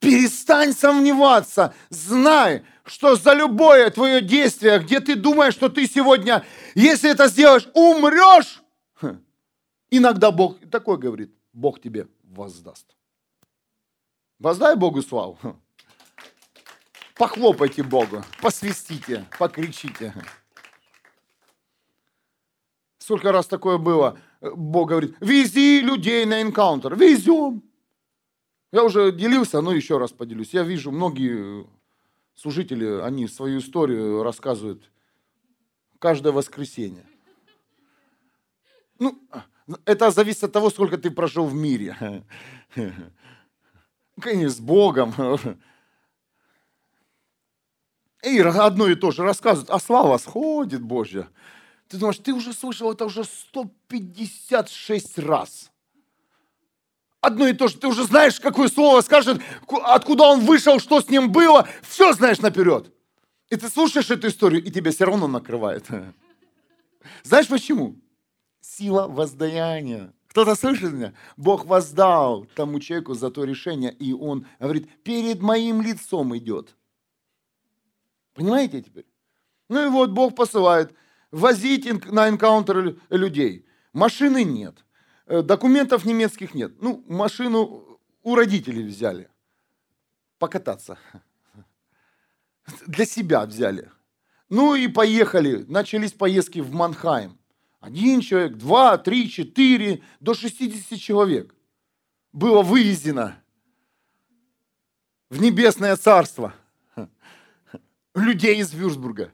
Перестань сомневаться. Знай, что за любое твое действие, где ты думаешь, что ты сегодня, если это сделаешь, умрешь, хм, иногда Бог такой говорит, Бог тебе воздаст. Воздай Богу славу. Похлопайте Богу, посвистите, покричите. Сколько раз такое было? Бог говорит, вези людей на энкаунтер. Везем. Я уже делился, но еще раз поделюсь. Я вижу, многие служители, они свою историю рассказывают каждое воскресенье. Ну, это зависит от того, сколько ты прожил в мире. Конечно, с Богом. И одно и то же рассказывают, а слава сходит Божья. Ты думаешь, ты уже слышал это уже 156 раз. Одно и то же, ты уже знаешь, какое слово скажет, откуда он вышел, что с ним было, все знаешь наперед. И ты слушаешь эту историю, и тебя все равно накрывает. Знаешь почему? Сила воздаяния. Кто-то слышит меня? Бог воздал тому человеку за то решение, и он говорит, перед моим лицом идет. Понимаете теперь? Ну и вот Бог посылает возить на энкаунтер людей. Машины нет, э, документов немецких нет. Ну, машину у родителей взяли покататься. Для себя взяли. Ну и поехали. Начались поездки в Манхайм. Один человек, два, три, четыре, до 60 человек было вывезено в небесное царство людей из Вюрсбурга.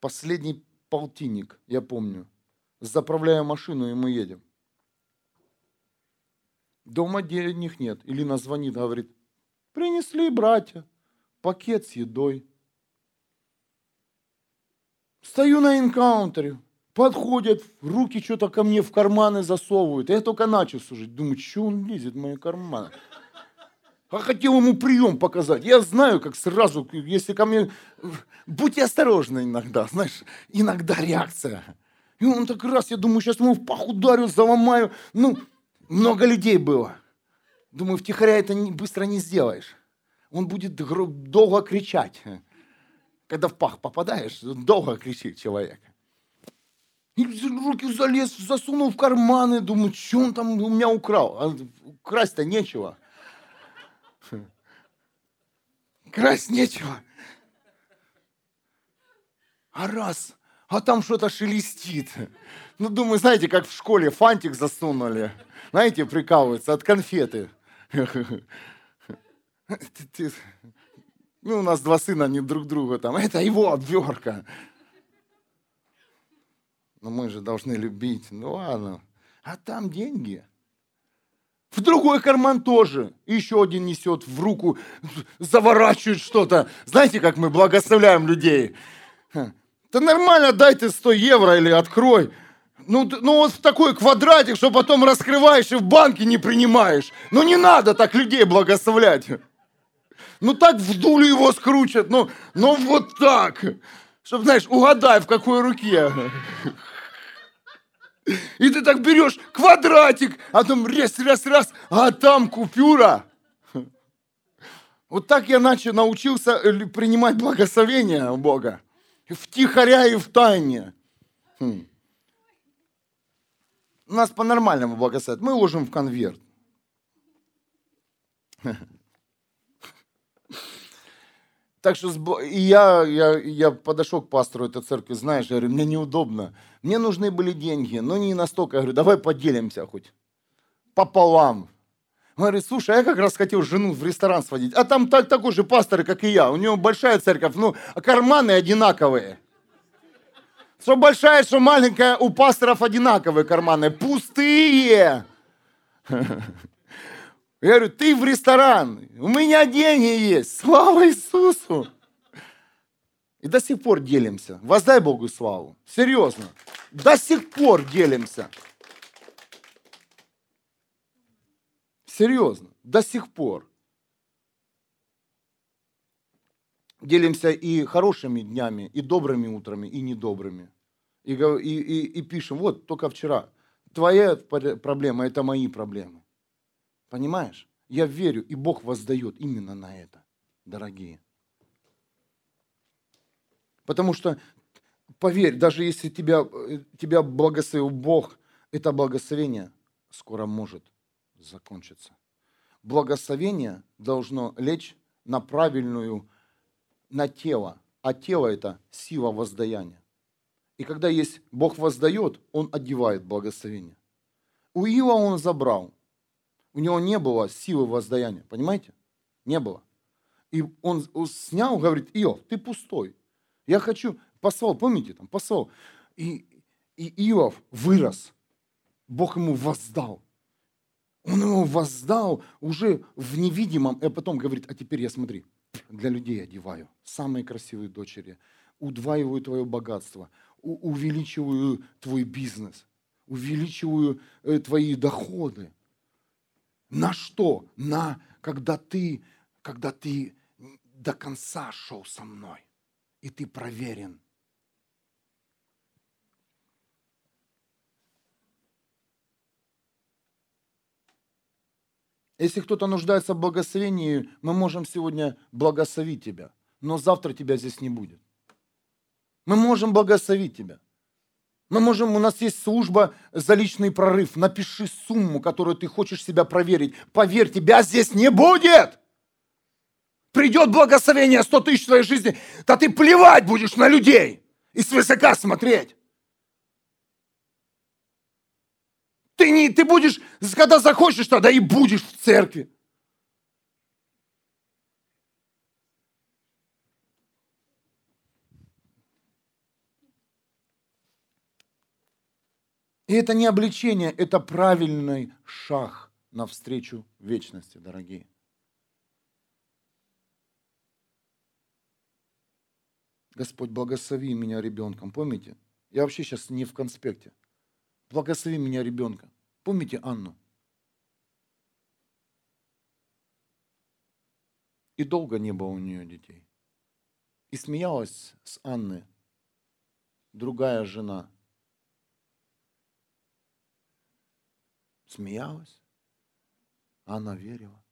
Последний полтинник, я помню. Заправляю машину, и мы едем. Дома денег нет. Илина звонит, говорит, принесли братья пакет с едой. Стою на энкаунтере, подходят, руки что-то ко мне в карманы засовывают. Я только начал служить. Думаю, что он лезет в мои карманы? А хотел ему прием показать. Я знаю, как сразу, если ко мне... Будьте осторожны иногда, знаешь, иногда реакция. И он так раз, я думаю, сейчас ему в пах ударю, заломаю. Ну, много людей было. Думаю, втихаря это быстро не сделаешь. Он будет долго кричать. Когда в пах попадаешь, долго кричит человек. И руки залез, засунул в карманы, думаю, что он там у меня украл. А красть-то нечего. Красть нечего. А раз, а там что-то шелестит. Ну, думаю, знаете, как в школе фантик засунули. Знаете, прикалываются от конфеты. Ну, у нас два сына, они друг друга там. Это его обверка. Но мы же должны любить. Ну ладно. А там деньги. В другой карман тоже. Еще один несет в руку, заворачивает что-то. Знаете, как мы благословляем людей? Да нормально, дайте 100 евро или открой. Ну, ну вот в такой квадратик, что потом раскрываешь и в банке не принимаешь. Ну не надо так людей благословлять. Ну так вдулю его скручат, ну, ну вот так. Чтобы, знаешь, угадай, в какой руке. И ты так берешь квадратик, а там раз, раз, раз, а там купюра. Вот так я начал, научился э, принимать благословение Бога. Втихаря и в тайне. Хм. Нас по-нормальному благословят. Мы ложим в конверт. Так что и я, я, я подошел к пастору этой церкви, знаешь, я говорю, мне неудобно. Мне нужны были деньги, но не настолько. Я говорю, давай поделимся хоть пополам. Он говорит, слушай, а я как раз хотел жену в ресторан сводить. А там так, такой же пастор, как и я. У него большая церковь, ну, а карманы одинаковые. Что большая, что маленькая, у пасторов одинаковые карманы. Пустые. Я говорю, ты в ресторан, у меня деньги есть, слава Иисусу. И до сих пор делимся. Воздай Богу славу. Серьезно. До сих пор делимся. Серьезно. До сих пор. Делимся и хорошими днями, и добрыми утрами, и недобрыми. И, и, и, и пишем, вот только вчера. Твоя проблема – это мои проблемы. Понимаешь? Я верю, и Бог воздает именно на это, дорогие. Потому что, поверь, даже если тебя, тебя благословил Бог, это благословение скоро может закончиться. Благословение должно лечь на правильную, на тело. А тело – это сила воздаяния. И когда есть Бог воздает, Он одевает благословение. У Иова он забрал. У него не было силы воздаяния, понимаете? Не было. И он снял, говорит, Иов, ты пустой. Я хочу, послал, помните, там, послал. И, и Иов вырос. Бог ему воздал. Он его воздал уже в невидимом, и потом говорит, а теперь я смотри, для людей одеваю. Самые красивые дочери. Удваиваю твое богатство. Увеличиваю твой бизнес. Увеличиваю э, твои доходы. На что? На когда ты, когда ты до конца шел со мной. И ты проверен. Если кто-то нуждается в благословении, мы можем сегодня благословить тебя, но завтра тебя здесь не будет. Мы можем благословить тебя. Мы можем, у нас есть служба за личный прорыв. Напиши сумму, которую ты хочешь себя проверить. Поверь, тебя здесь не будет. Придет благословение 100 тысяч в твоей жизни, да ты плевать будешь на людей и свысока смотреть. Ты, не, ты будешь, когда захочешь, тогда и будешь в церкви. И это не обличение, это правильный шаг навстречу вечности, дорогие. Господь, благослови меня ребенком. Помните? Я вообще сейчас не в конспекте благослови меня ребенка. Помните Анну? И долго не было у нее детей. И смеялась с Анны другая жена. Смеялась, а она верила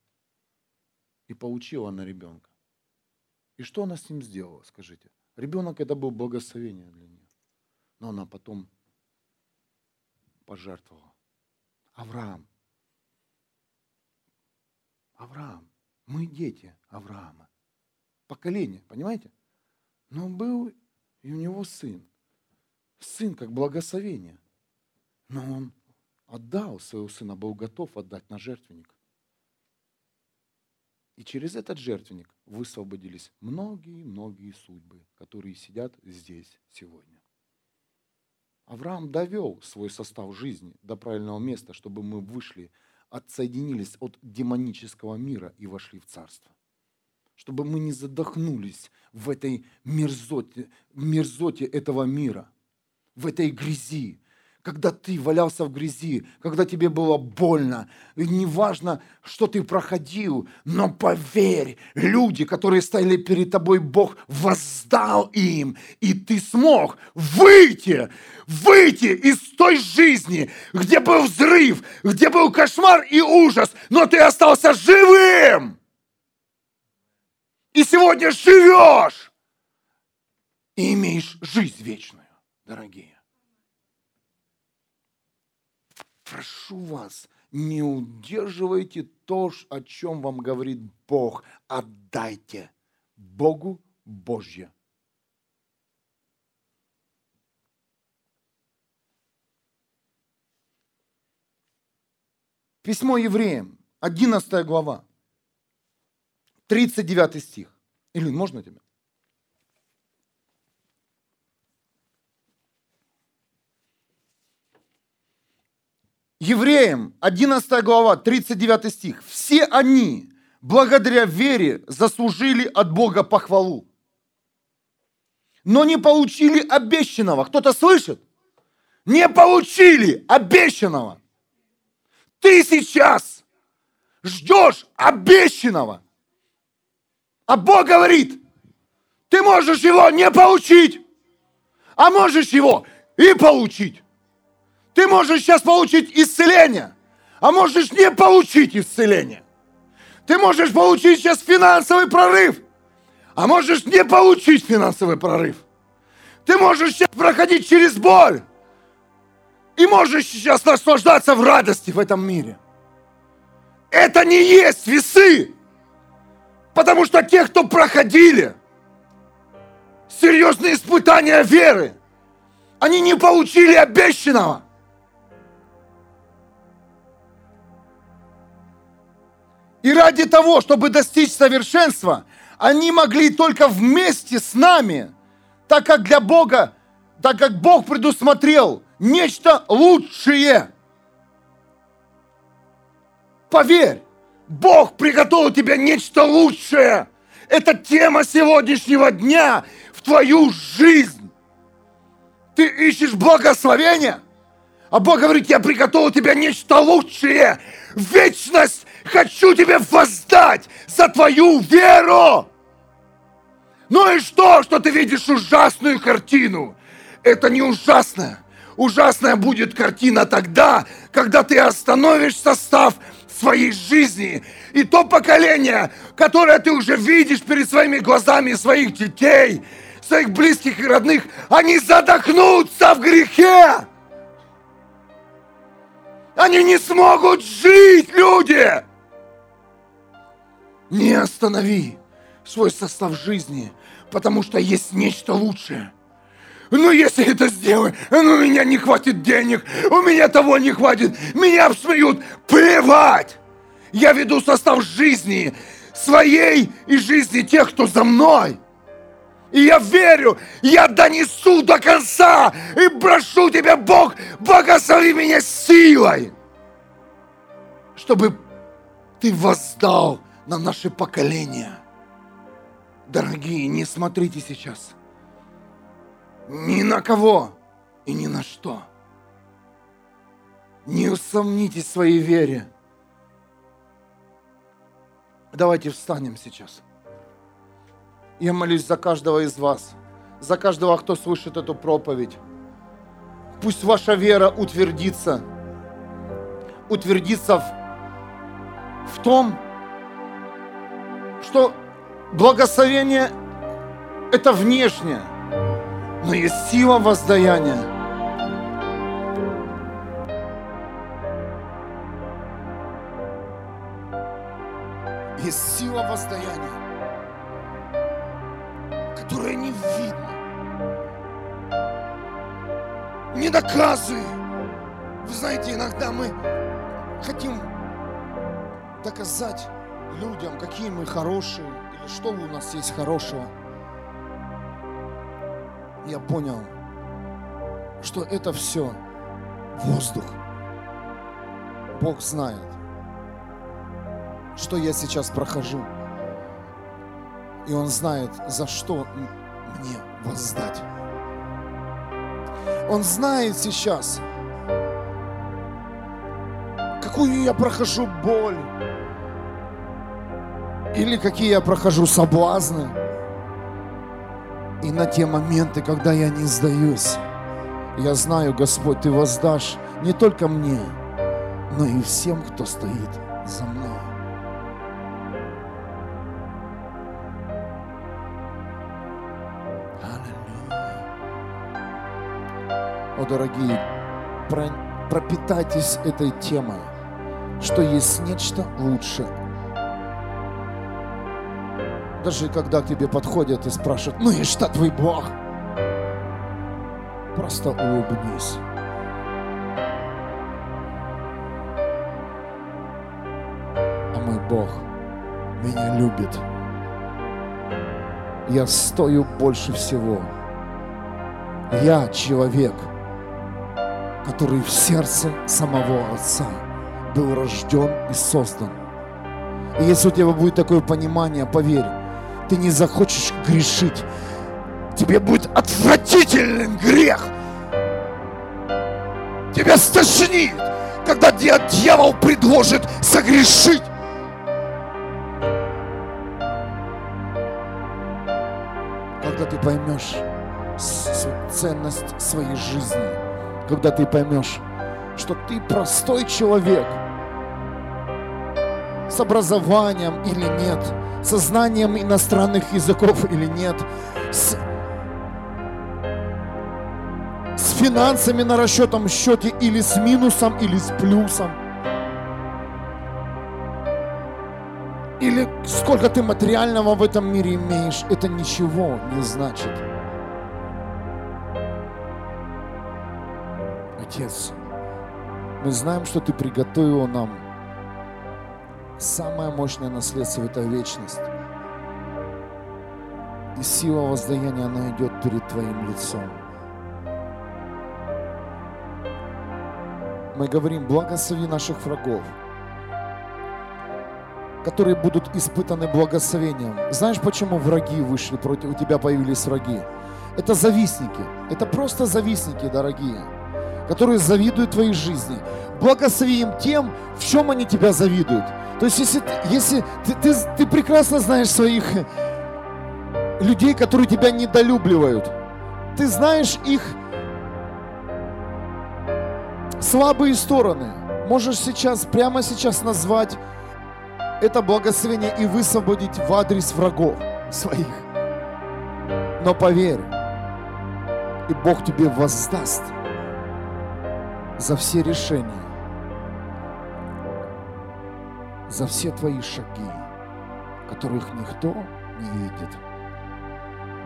и получила на ребенка. И что она с ним сделала, скажите? Ребенок это был благословение для нее. Но она потом пожертвовал. Авраам. Авраам. Мы дети Авраама. Поколение, понимаете? Но был и у него сын. Сын как благословение. Но он отдал своего сына, был готов отдать на жертвенник. И через этот жертвенник высвободились многие-многие судьбы, которые сидят здесь сегодня. Авраам довел свой состав жизни до правильного места, чтобы мы вышли, отсоединились от демонического мира и вошли в царство. Чтобы мы не задохнулись в этой мерзоте, мерзоте этого мира, в этой грязи, когда ты валялся в грязи, когда тебе было больно, и неважно, что ты проходил, но поверь, люди, которые стояли перед тобой, Бог воздал им, и ты смог выйти, выйти из той жизни, где был взрыв, где был кошмар и ужас, но ты остался живым. И сегодня живешь и имеешь жизнь вечную, дорогие. Прошу вас, не удерживайте то, о чем вам говорит Бог. Отдайте Богу Божье. Письмо евреям, 11 глава, 39 стих. Или можно тебе? Евреям, 11 глава, 39 стих. Все они, благодаря вере, заслужили от Бога похвалу. Но не получили обещанного. Кто-то слышит? Не получили обещанного. Ты сейчас ждешь обещанного. А Бог говорит, ты можешь его не получить, а можешь его и получить. Ты можешь сейчас получить исцеление, а можешь не получить исцеление. Ты можешь получить сейчас финансовый прорыв, а можешь не получить финансовый прорыв. Ты можешь сейчас проходить через боль и можешь сейчас наслаждаться в радости в этом мире. Это не есть весы, потому что те, кто проходили серьезные испытания веры, Они не получили обещанного. И ради того, чтобы достичь совершенства, они могли только вместе с нами, так как для Бога, так как Бог предусмотрел нечто лучшее. Поверь, Бог приготовил тебе нечто лучшее. Это тема сегодняшнего дня в твою жизнь. Ты ищешь благословения, а Бог говорит, я приготовил тебе нечто лучшее. Вечность хочу тебе воздать за твою веру. Ну и что, что ты видишь ужасную картину? Это не ужасная. Ужасная будет картина тогда, когда ты остановишь состав своей жизни. И то поколение, которое ты уже видишь перед своими глазами своих детей, своих близких и родных, они задохнутся в грехе. Они не смогут жить, люди. Не останови свой состав жизни, потому что есть нечто лучшее. Ну, если это сделаю, ну, у меня не хватит денег, у меня того не хватит, меня обсмеют. Плевать! Я веду состав жизни своей и жизни тех, кто за мной. И я верю, я донесу до конца и прошу тебя, Бог, благослови меня силой, чтобы ты воздал на наше поколение. Дорогие, не смотрите сейчас ни на кого и ни на что. Не усомнитесь в своей вере. Давайте встанем сейчас. Я молюсь за каждого из вас, за каждого, кто слышит эту проповедь. Пусть ваша вера утвердится, утвердится в, в том, что благословение – это внешнее, но есть сила воздаяния. Есть сила воздаяния которое не видно. Не доказывай. Вы знаете, иногда мы хотим доказать людям, какие мы хорошие, или что у нас есть хорошего. Я понял, что это все воздух. Бог знает, что я сейчас прохожу. И Он знает, за что мне воздать. Он знает сейчас, какую я прохожу боль, или какие я прохожу соблазны. И на те моменты, когда я не сдаюсь, я знаю, Господь, Ты воздашь не только мне, но и всем, кто стоит за мной. О, дорогие, про, пропитайтесь этой темой, что есть нечто лучше. Даже когда к тебе подходят и спрашивают, ну и что твой Бог? Просто улыбнись. А мой Бог меня любит. Я стою больше всего. Я человек – который в сердце самого Отца был рожден и создан. И если у тебя будет такое понимание, поверь, ты не захочешь грешить. Тебе будет отвратителен грех. Тебя стошнит, когда дьявол предложит согрешить. Когда ты поймешь ценность своей жизни, когда ты поймешь, что ты простой человек с образованием или нет, со знанием иностранных языков или нет, с, с финансами на расчетом счете или с минусом, или с плюсом. Или сколько ты материального в этом мире имеешь, это ничего не значит. Отец, мы знаем, что Ты приготовил нам самое мощное наследство – это вечность. И сила воздаяния, она идет перед Твоим лицом. Мы говорим, благослови наших врагов, которые будут испытаны благословением. Знаешь, почему враги вышли против, у тебя появились враги? Это завистники. Это просто завистники, дорогие, которые завидуют твоей жизни. Благослови им тем, в чем они тебя завидуют. То есть, если, если ты, ты, ты прекрасно знаешь своих людей, которые тебя недолюбливают, ты знаешь их слабые стороны. Можешь сейчас, прямо сейчас назвать это благословение и высвободить в адрес врагов своих. Но поверь, и Бог тебе воздаст за все решения, за все твои шаги, которых никто не видит.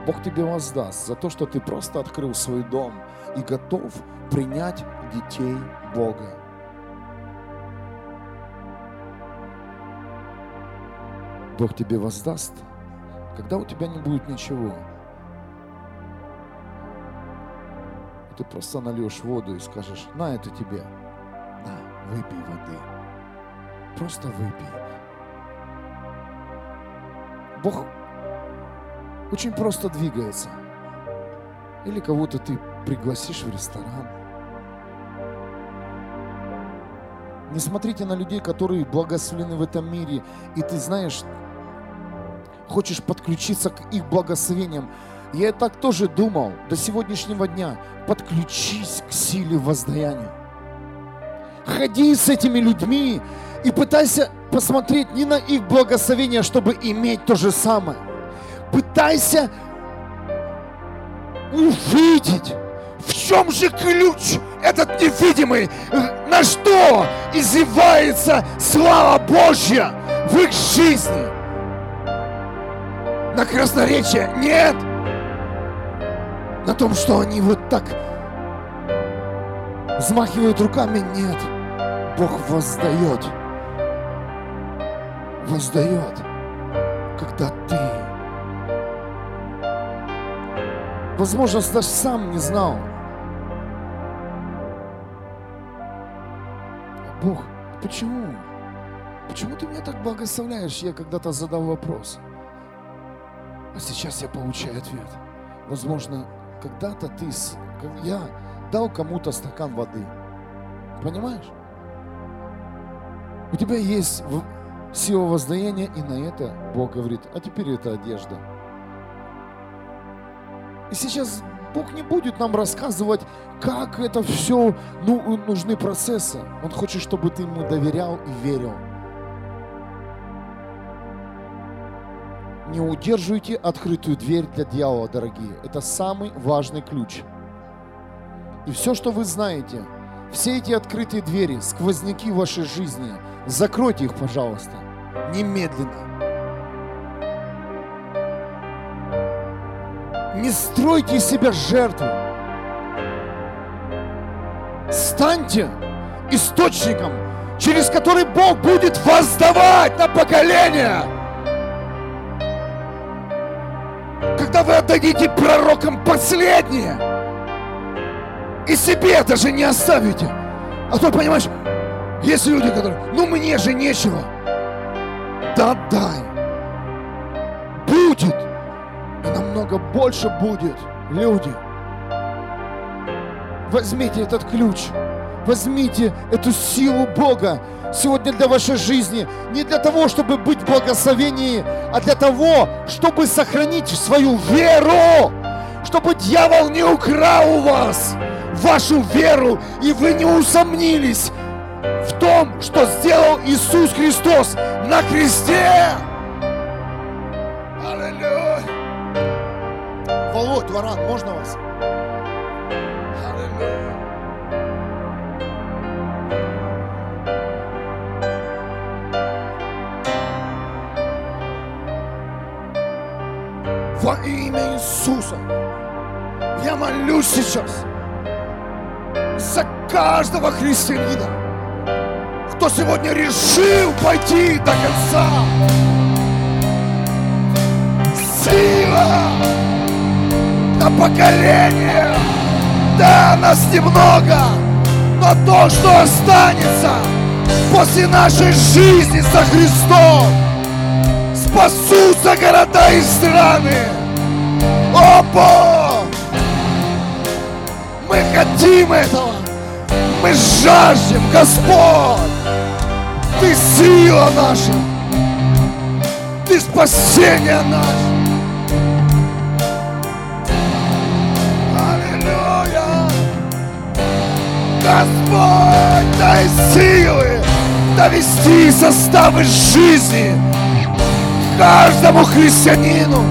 Бог тебе воздаст за то, что ты просто открыл свой дом и готов принять детей Бога. Бог тебе воздаст, когда у тебя не будет ничего – Ты просто нальешь воду и скажешь, на это тебе. На, выпей воды. Просто выпей. Бог очень просто двигается. Или кого-то ты пригласишь в ресторан. Не смотрите на людей, которые благословлены в этом мире, и ты знаешь, хочешь подключиться к их благословениям. Я так тоже думал до сегодняшнего дня. Подключись к силе воздаяния. Ходи с этими людьми и пытайся посмотреть не на их благословение, чтобы иметь то же самое. Пытайся увидеть, в чем же ключ этот невидимый, на что изливается слава Божья в их жизни. На красноречие? Нет на том, что они вот так взмахивают руками. Нет, Бог воздает. Воздает, когда ты, возможно, даже сам не знал. Бог, почему? Почему ты меня так благословляешь? Я когда-то задал вопрос. А сейчас я получаю ответ. Возможно, когда-то ты, я дал кому-то стакан воды. Понимаешь? У тебя есть сила воздаяния, и на это Бог говорит, а теперь это одежда. И сейчас Бог не будет нам рассказывать, как это все, ну, нужны процессы. Он хочет, чтобы ты ему доверял и верил. Не удерживайте открытую дверь для дьявола, дорогие. Это самый важный ключ. И все, что вы знаете, все эти открытые двери, сквозняки вашей жизни, закройте их, пожалуйста, немедленно. Не стройте из себя жертву. Станьте источником, через который Бог будет воздавать на поколение. когда вы отдадите пророкам последнее, и себе даже не оставите. А то, понимаешь, есть люди, которые, ну мне же нечего. Да дай. Будет. И намного больше будет. Люди. Возьмите этот ключ. Возьмите эту силу Бога сегодня для вашей жизни. Не для того, чтобы быть в благословении, а для того, чтобы сохранить свою веру. Чтобы дьявол не украл у вас вашу веру, и вы не усомнились в том, что сделал Иисус Христос на кресте. Аллилуйя. Володь, Варан, можно вас? во имя Иисуса. Я молюсь сейчас за каждого христианина, кто сегодня решил пойти до конца. Сила на поколение. Да, нас немного, но то, что останется после нашей жизни со Христом, спасутся города и страны. О, Бог! Мы хотим этого. Мы жаждем, Господь. Ты сила наша. Ты спасение наше. Аллилуйя. Господь, дай силы довести составы жизни каждому христианину,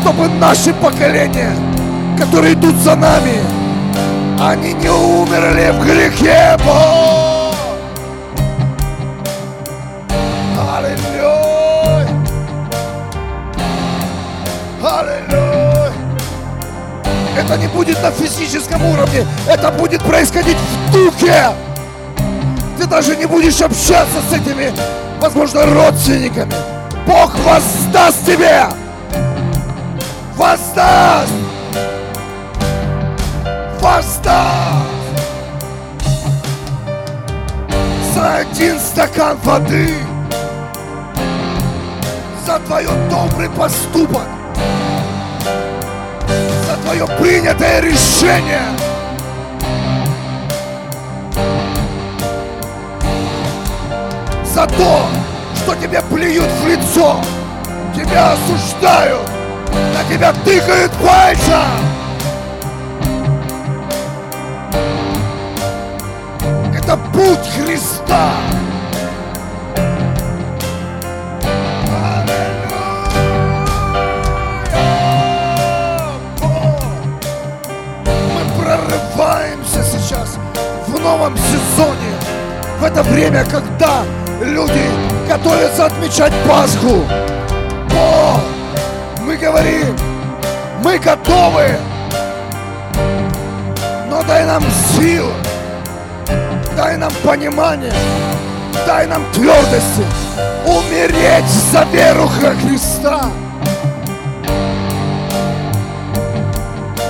чтобы наши поколения, которые идут за нами, они не умерли в грехе, Бог. Это не будет на физическом уровне, это будет происходить в духе. Ты даже не будешь общаться с этими, возможно, родственниками. Бог воздаст тебе. Воздаст. Воздаст. За один стакан воды. За твое добрый поступок. Твое принятое решение. За то, что тебе плюют в лицо, тебя осуждают, на тебя тыкают пальцем. Это путь Христа. Новом сезоне, в это время, когда люди готовятся отмечать Пасху. Бог, мы говорим, мы готовы, но дай нам сил, дай нам понимание, дай нам твердости умереть за веру Христа.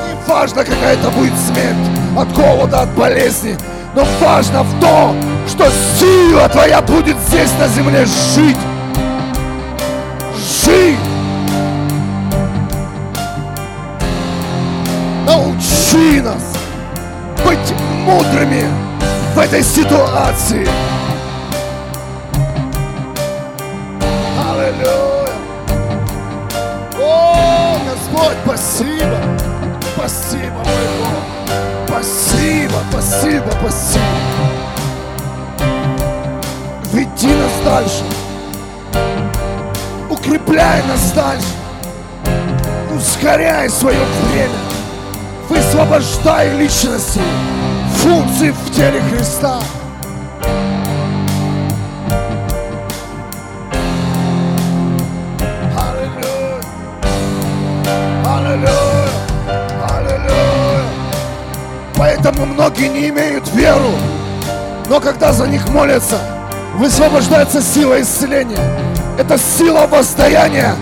Не важно, какая это будет смерть, от голода, от болезни, но важно в том, что сила твоя будет здесь на земле жить. Жить. Научи нас быть мудрыми в этой ситуации. Аллилуйя. О, Господь, спасибо. Спасибо, мой Бог. Спасибо, спасибо, спасибо. Веди нас дальше. Укрепляй нас дальше. Ускоряй свое время. Высвобождай личности, функции в теле Христа. Поэтому многие не имеют веру. Но когда за них молятся, высвобождается сила исцеления. Это сила воздаяния,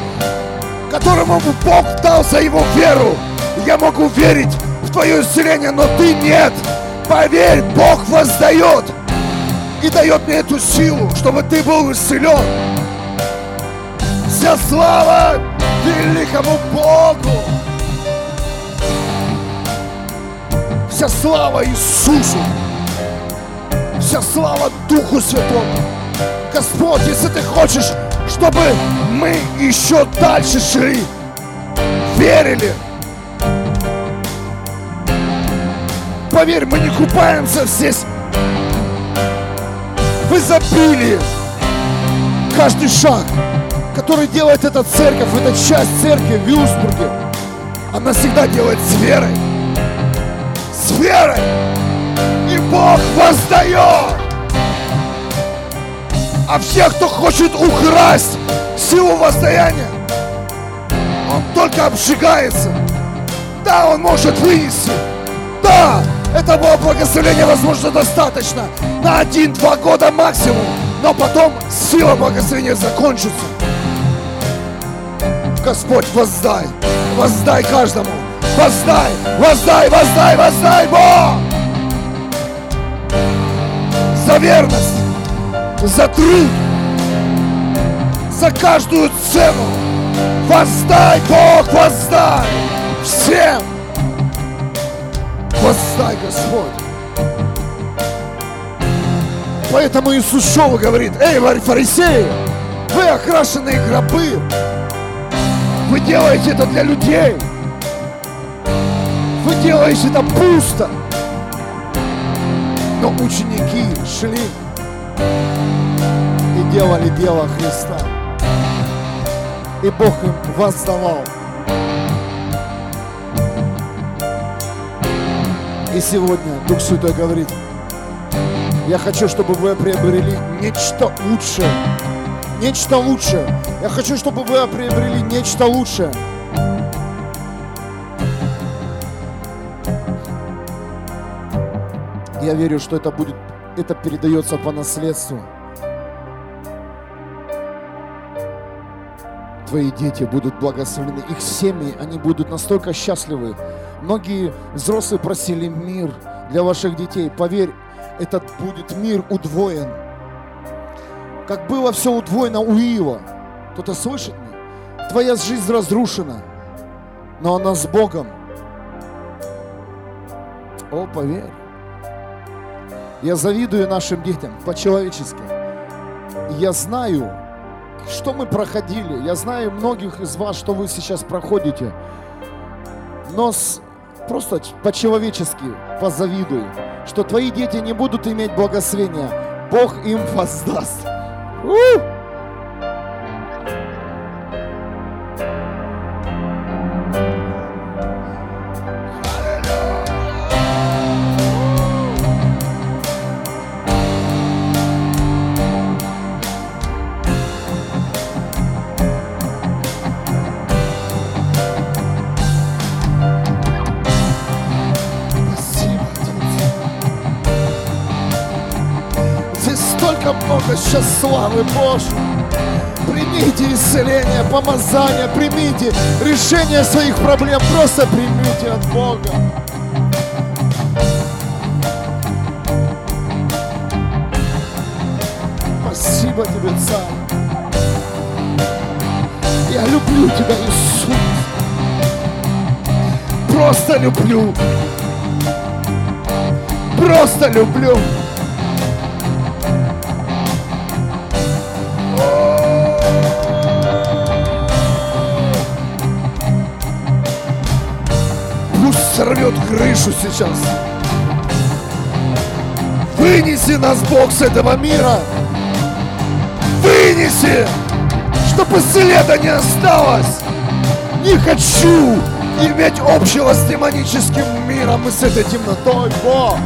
которому Бог дал за его веру. Я могу верить в твое исцеление, но ты нет. Поверь, Бог воздает и дает мне эту силу, чтобы ты был исцелен. Вся слава великому Богу. Вся слава Иисусу. Вся слава Духу Святому. Господь, если ты хочешь, чтобы мы еще дальше шли, верили, поверь, мы не купаемся здесь в изобилии. Каждый шаг, который делает эта церковь, эта часть церкви в Вилсбурге, она всегда делает с верой. С верой. И Бог воздает. А всех, кто хочет украсть силу воздаяния, он только обжигается. Да, он может вынести. Да, Этого благословения, возможно, достаточно на один-два года максимум. Но потом сила благословения закончится. Господь, воздай, воздай каждому, воздай, воздай, воздай, воздай, Бог! За верность, за труд, за каждую цену. Воздай, Бог, воздай всем. Воздай, Господь. Поэтому Иисус и говорит, эй, фарисеи, вы окрашенные гробы, вы делаете это для людей. Вы делаете это пусто. Но ученики шли и делали дело Христа. И Бог им воздавал. И сегодня Дух Святой говорит, я хочу, чтобы вы приобрели нечто лучшее. Нечто лучшее. Я хочу, чтобы вы приобрели нечто лучшее. Я верю, что это будет, это передается по наследству. Твои дети будут благословены, их семьи, они будут настолько счастливы, Многие взрослые просили мир для ваших детей. Поверь, этот будет мир удвоен. Как было все удвоено у Иова. Кто-то слышит меня? Твоя жизнь разрушена, но она с Богом. О, поверь. Я завидую нашим детям по-человечески. Я знаю, что мы проходили. Я знаю многих из вас, что вы сейчас проходите. Но с просто по-человечески позавидуй, что твои дети не будут иметь благословения. Бог им воздаст. У! Славы Божьей. Примите исцеление, помазание, примите решение своих проблем, просто примите от Бога. Спасибо тебе, Царь. Я люблю тебя, Иисус. Просто люблю. Просто люблю. Сорвет крышу сейчас. Вынеси нас, Бог, с этого мира. Вынеси, чтобы следа не осталось. Не хочу иметь общего с демоническим миром и с этой темнотой, Бог.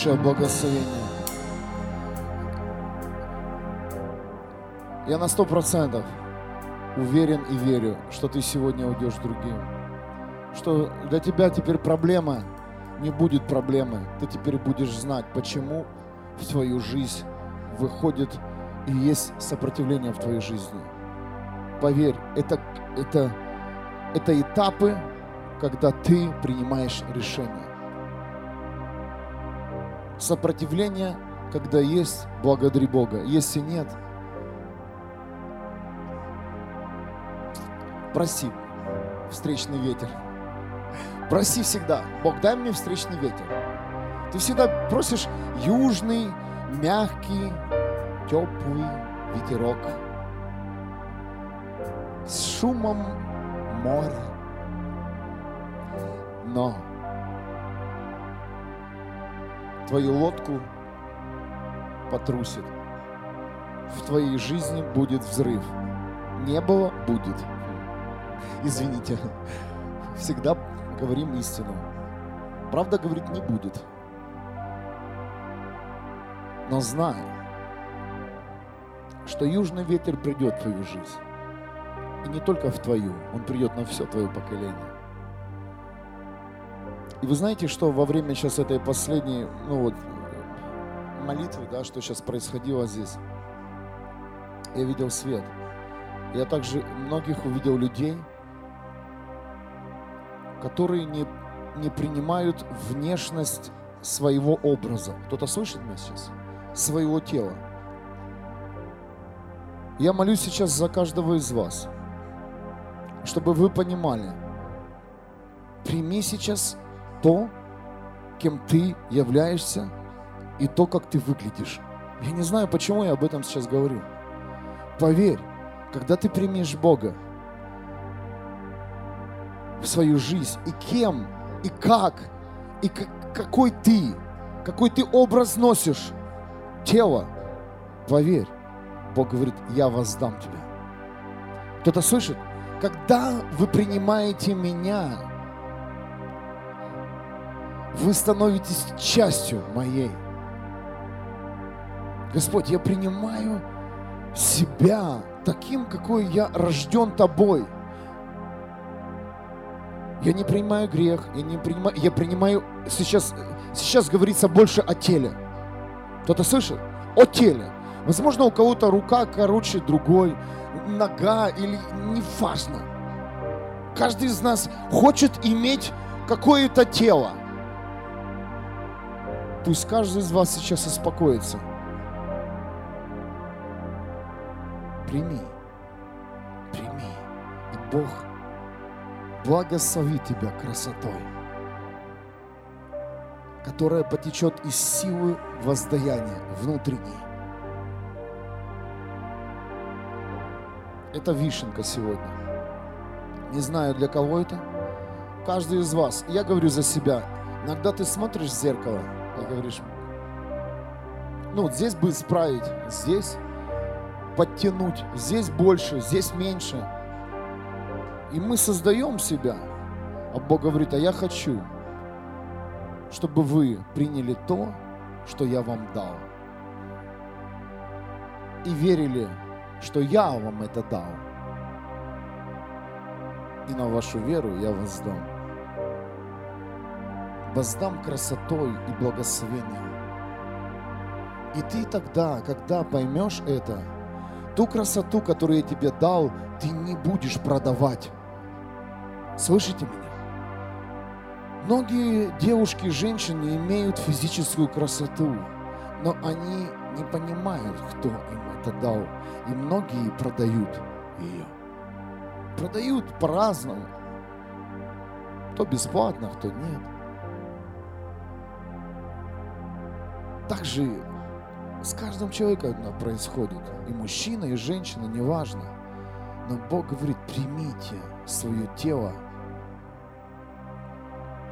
Лучшее благословение. Я на сто процентов уверен и верю, что ты сегодня уйдешь другим. Что для тебя теперь проблема не будет проблемы. Ты теперь будешь знать, почему в твою жизнь выходит и есть сопротивление в твоей жизни. Поверь, это, это, это этапы, когда ты принимаешь решение. Сопротивление, когда есть, благодари Бога. Если нет, проси встречный ветер. Проси всегда. Бог, дай мне встречный ветер. Ты всегда просишь южный, мягкий, теплый ветерок с шумом моря. Но твою лодку потрусит. В твоей жизни будет взрыв. Не было, будет. Извините. Всегда говорим истину. Правда говорить не будет. Но знай, что южный ветер придет в твою жизнь. И не только в твою, он придет на все твое поколение. И вы знаете, что во время сейчас этой последней, ну вот, молитвы, да, что сейчас происходило здесь, я видел свет. Я также многих увидел людей, которые не, не принимают внешность своего образа. Кто-то слышит меня сейчас? Своего тела. Я молюсь сейчас за каждого из вас, чтобы вы понимали, прими сейчас то, кем ты являешься, и то, как ты выглядишь. Я не знаю, почему я об этом сейчас говорю. Поверь, когда ты примешь Бога в свою жизнь, и кем, и как, и какой ты, какой ты образ носишь, тело, поверь, Бог говорит, я воздам тебя. Кто-то слышит? Когда вы принимаете меня, вы становитесь частью моей. Господь, я принимаю себя таким, какой я рожден тобой. Я не принимаю грех, я не принимаю, я принимаю, сейчас, сейчас говорится больше о теле. Кто-то слышит? О теле. Возможно, у кого-то рука короче другой, нога или не важно. Каждый из нас хочет иметь какое-то тело. Пусть каждый из вас сейчас успокоится. Прими. Прими. И Бог благословит тебя красотой, которая потечет из силы воздаяния внутренней. Это вишенка сегодня. Не знаю, для кого это. Каждый из вас. Я говорю за себя. Иногда ты смотришь в зеркало и говоришь, ну, вот здесь бы исправить, здесь подтянуть, здесь больше, здесь меньше. И мы создаем себя. А Бог говорит, а я хочу, чтобы вы приняли то, что я вам дал. И верили, что я вам это дал. и на вашу веру я воздам. Воздам красотой и благословением. И ты тогда, когда поймешь это, ту красоту, которую я тебе дал, ты не будешь продавать. Слышите меня? Многие девушки и женщины имеют физическую красоту, но они не понимают, кто им это дал. И многие продают ее. Продают по-разному. Кто бесплатно, кто нет. Так же с каждым человеком это происходит. И мужчина, и женщина, неважно. Но Бог говорит, примите свое тело.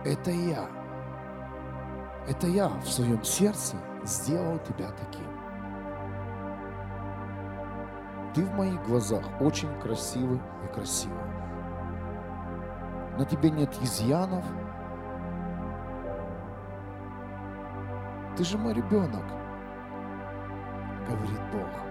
Это я. Это я в своем сердце сделал тебя таким. Ты в моих глазах очень красивый и красивый. На тебе нет изъянов. Ты же мой ребенок, говорит Бог.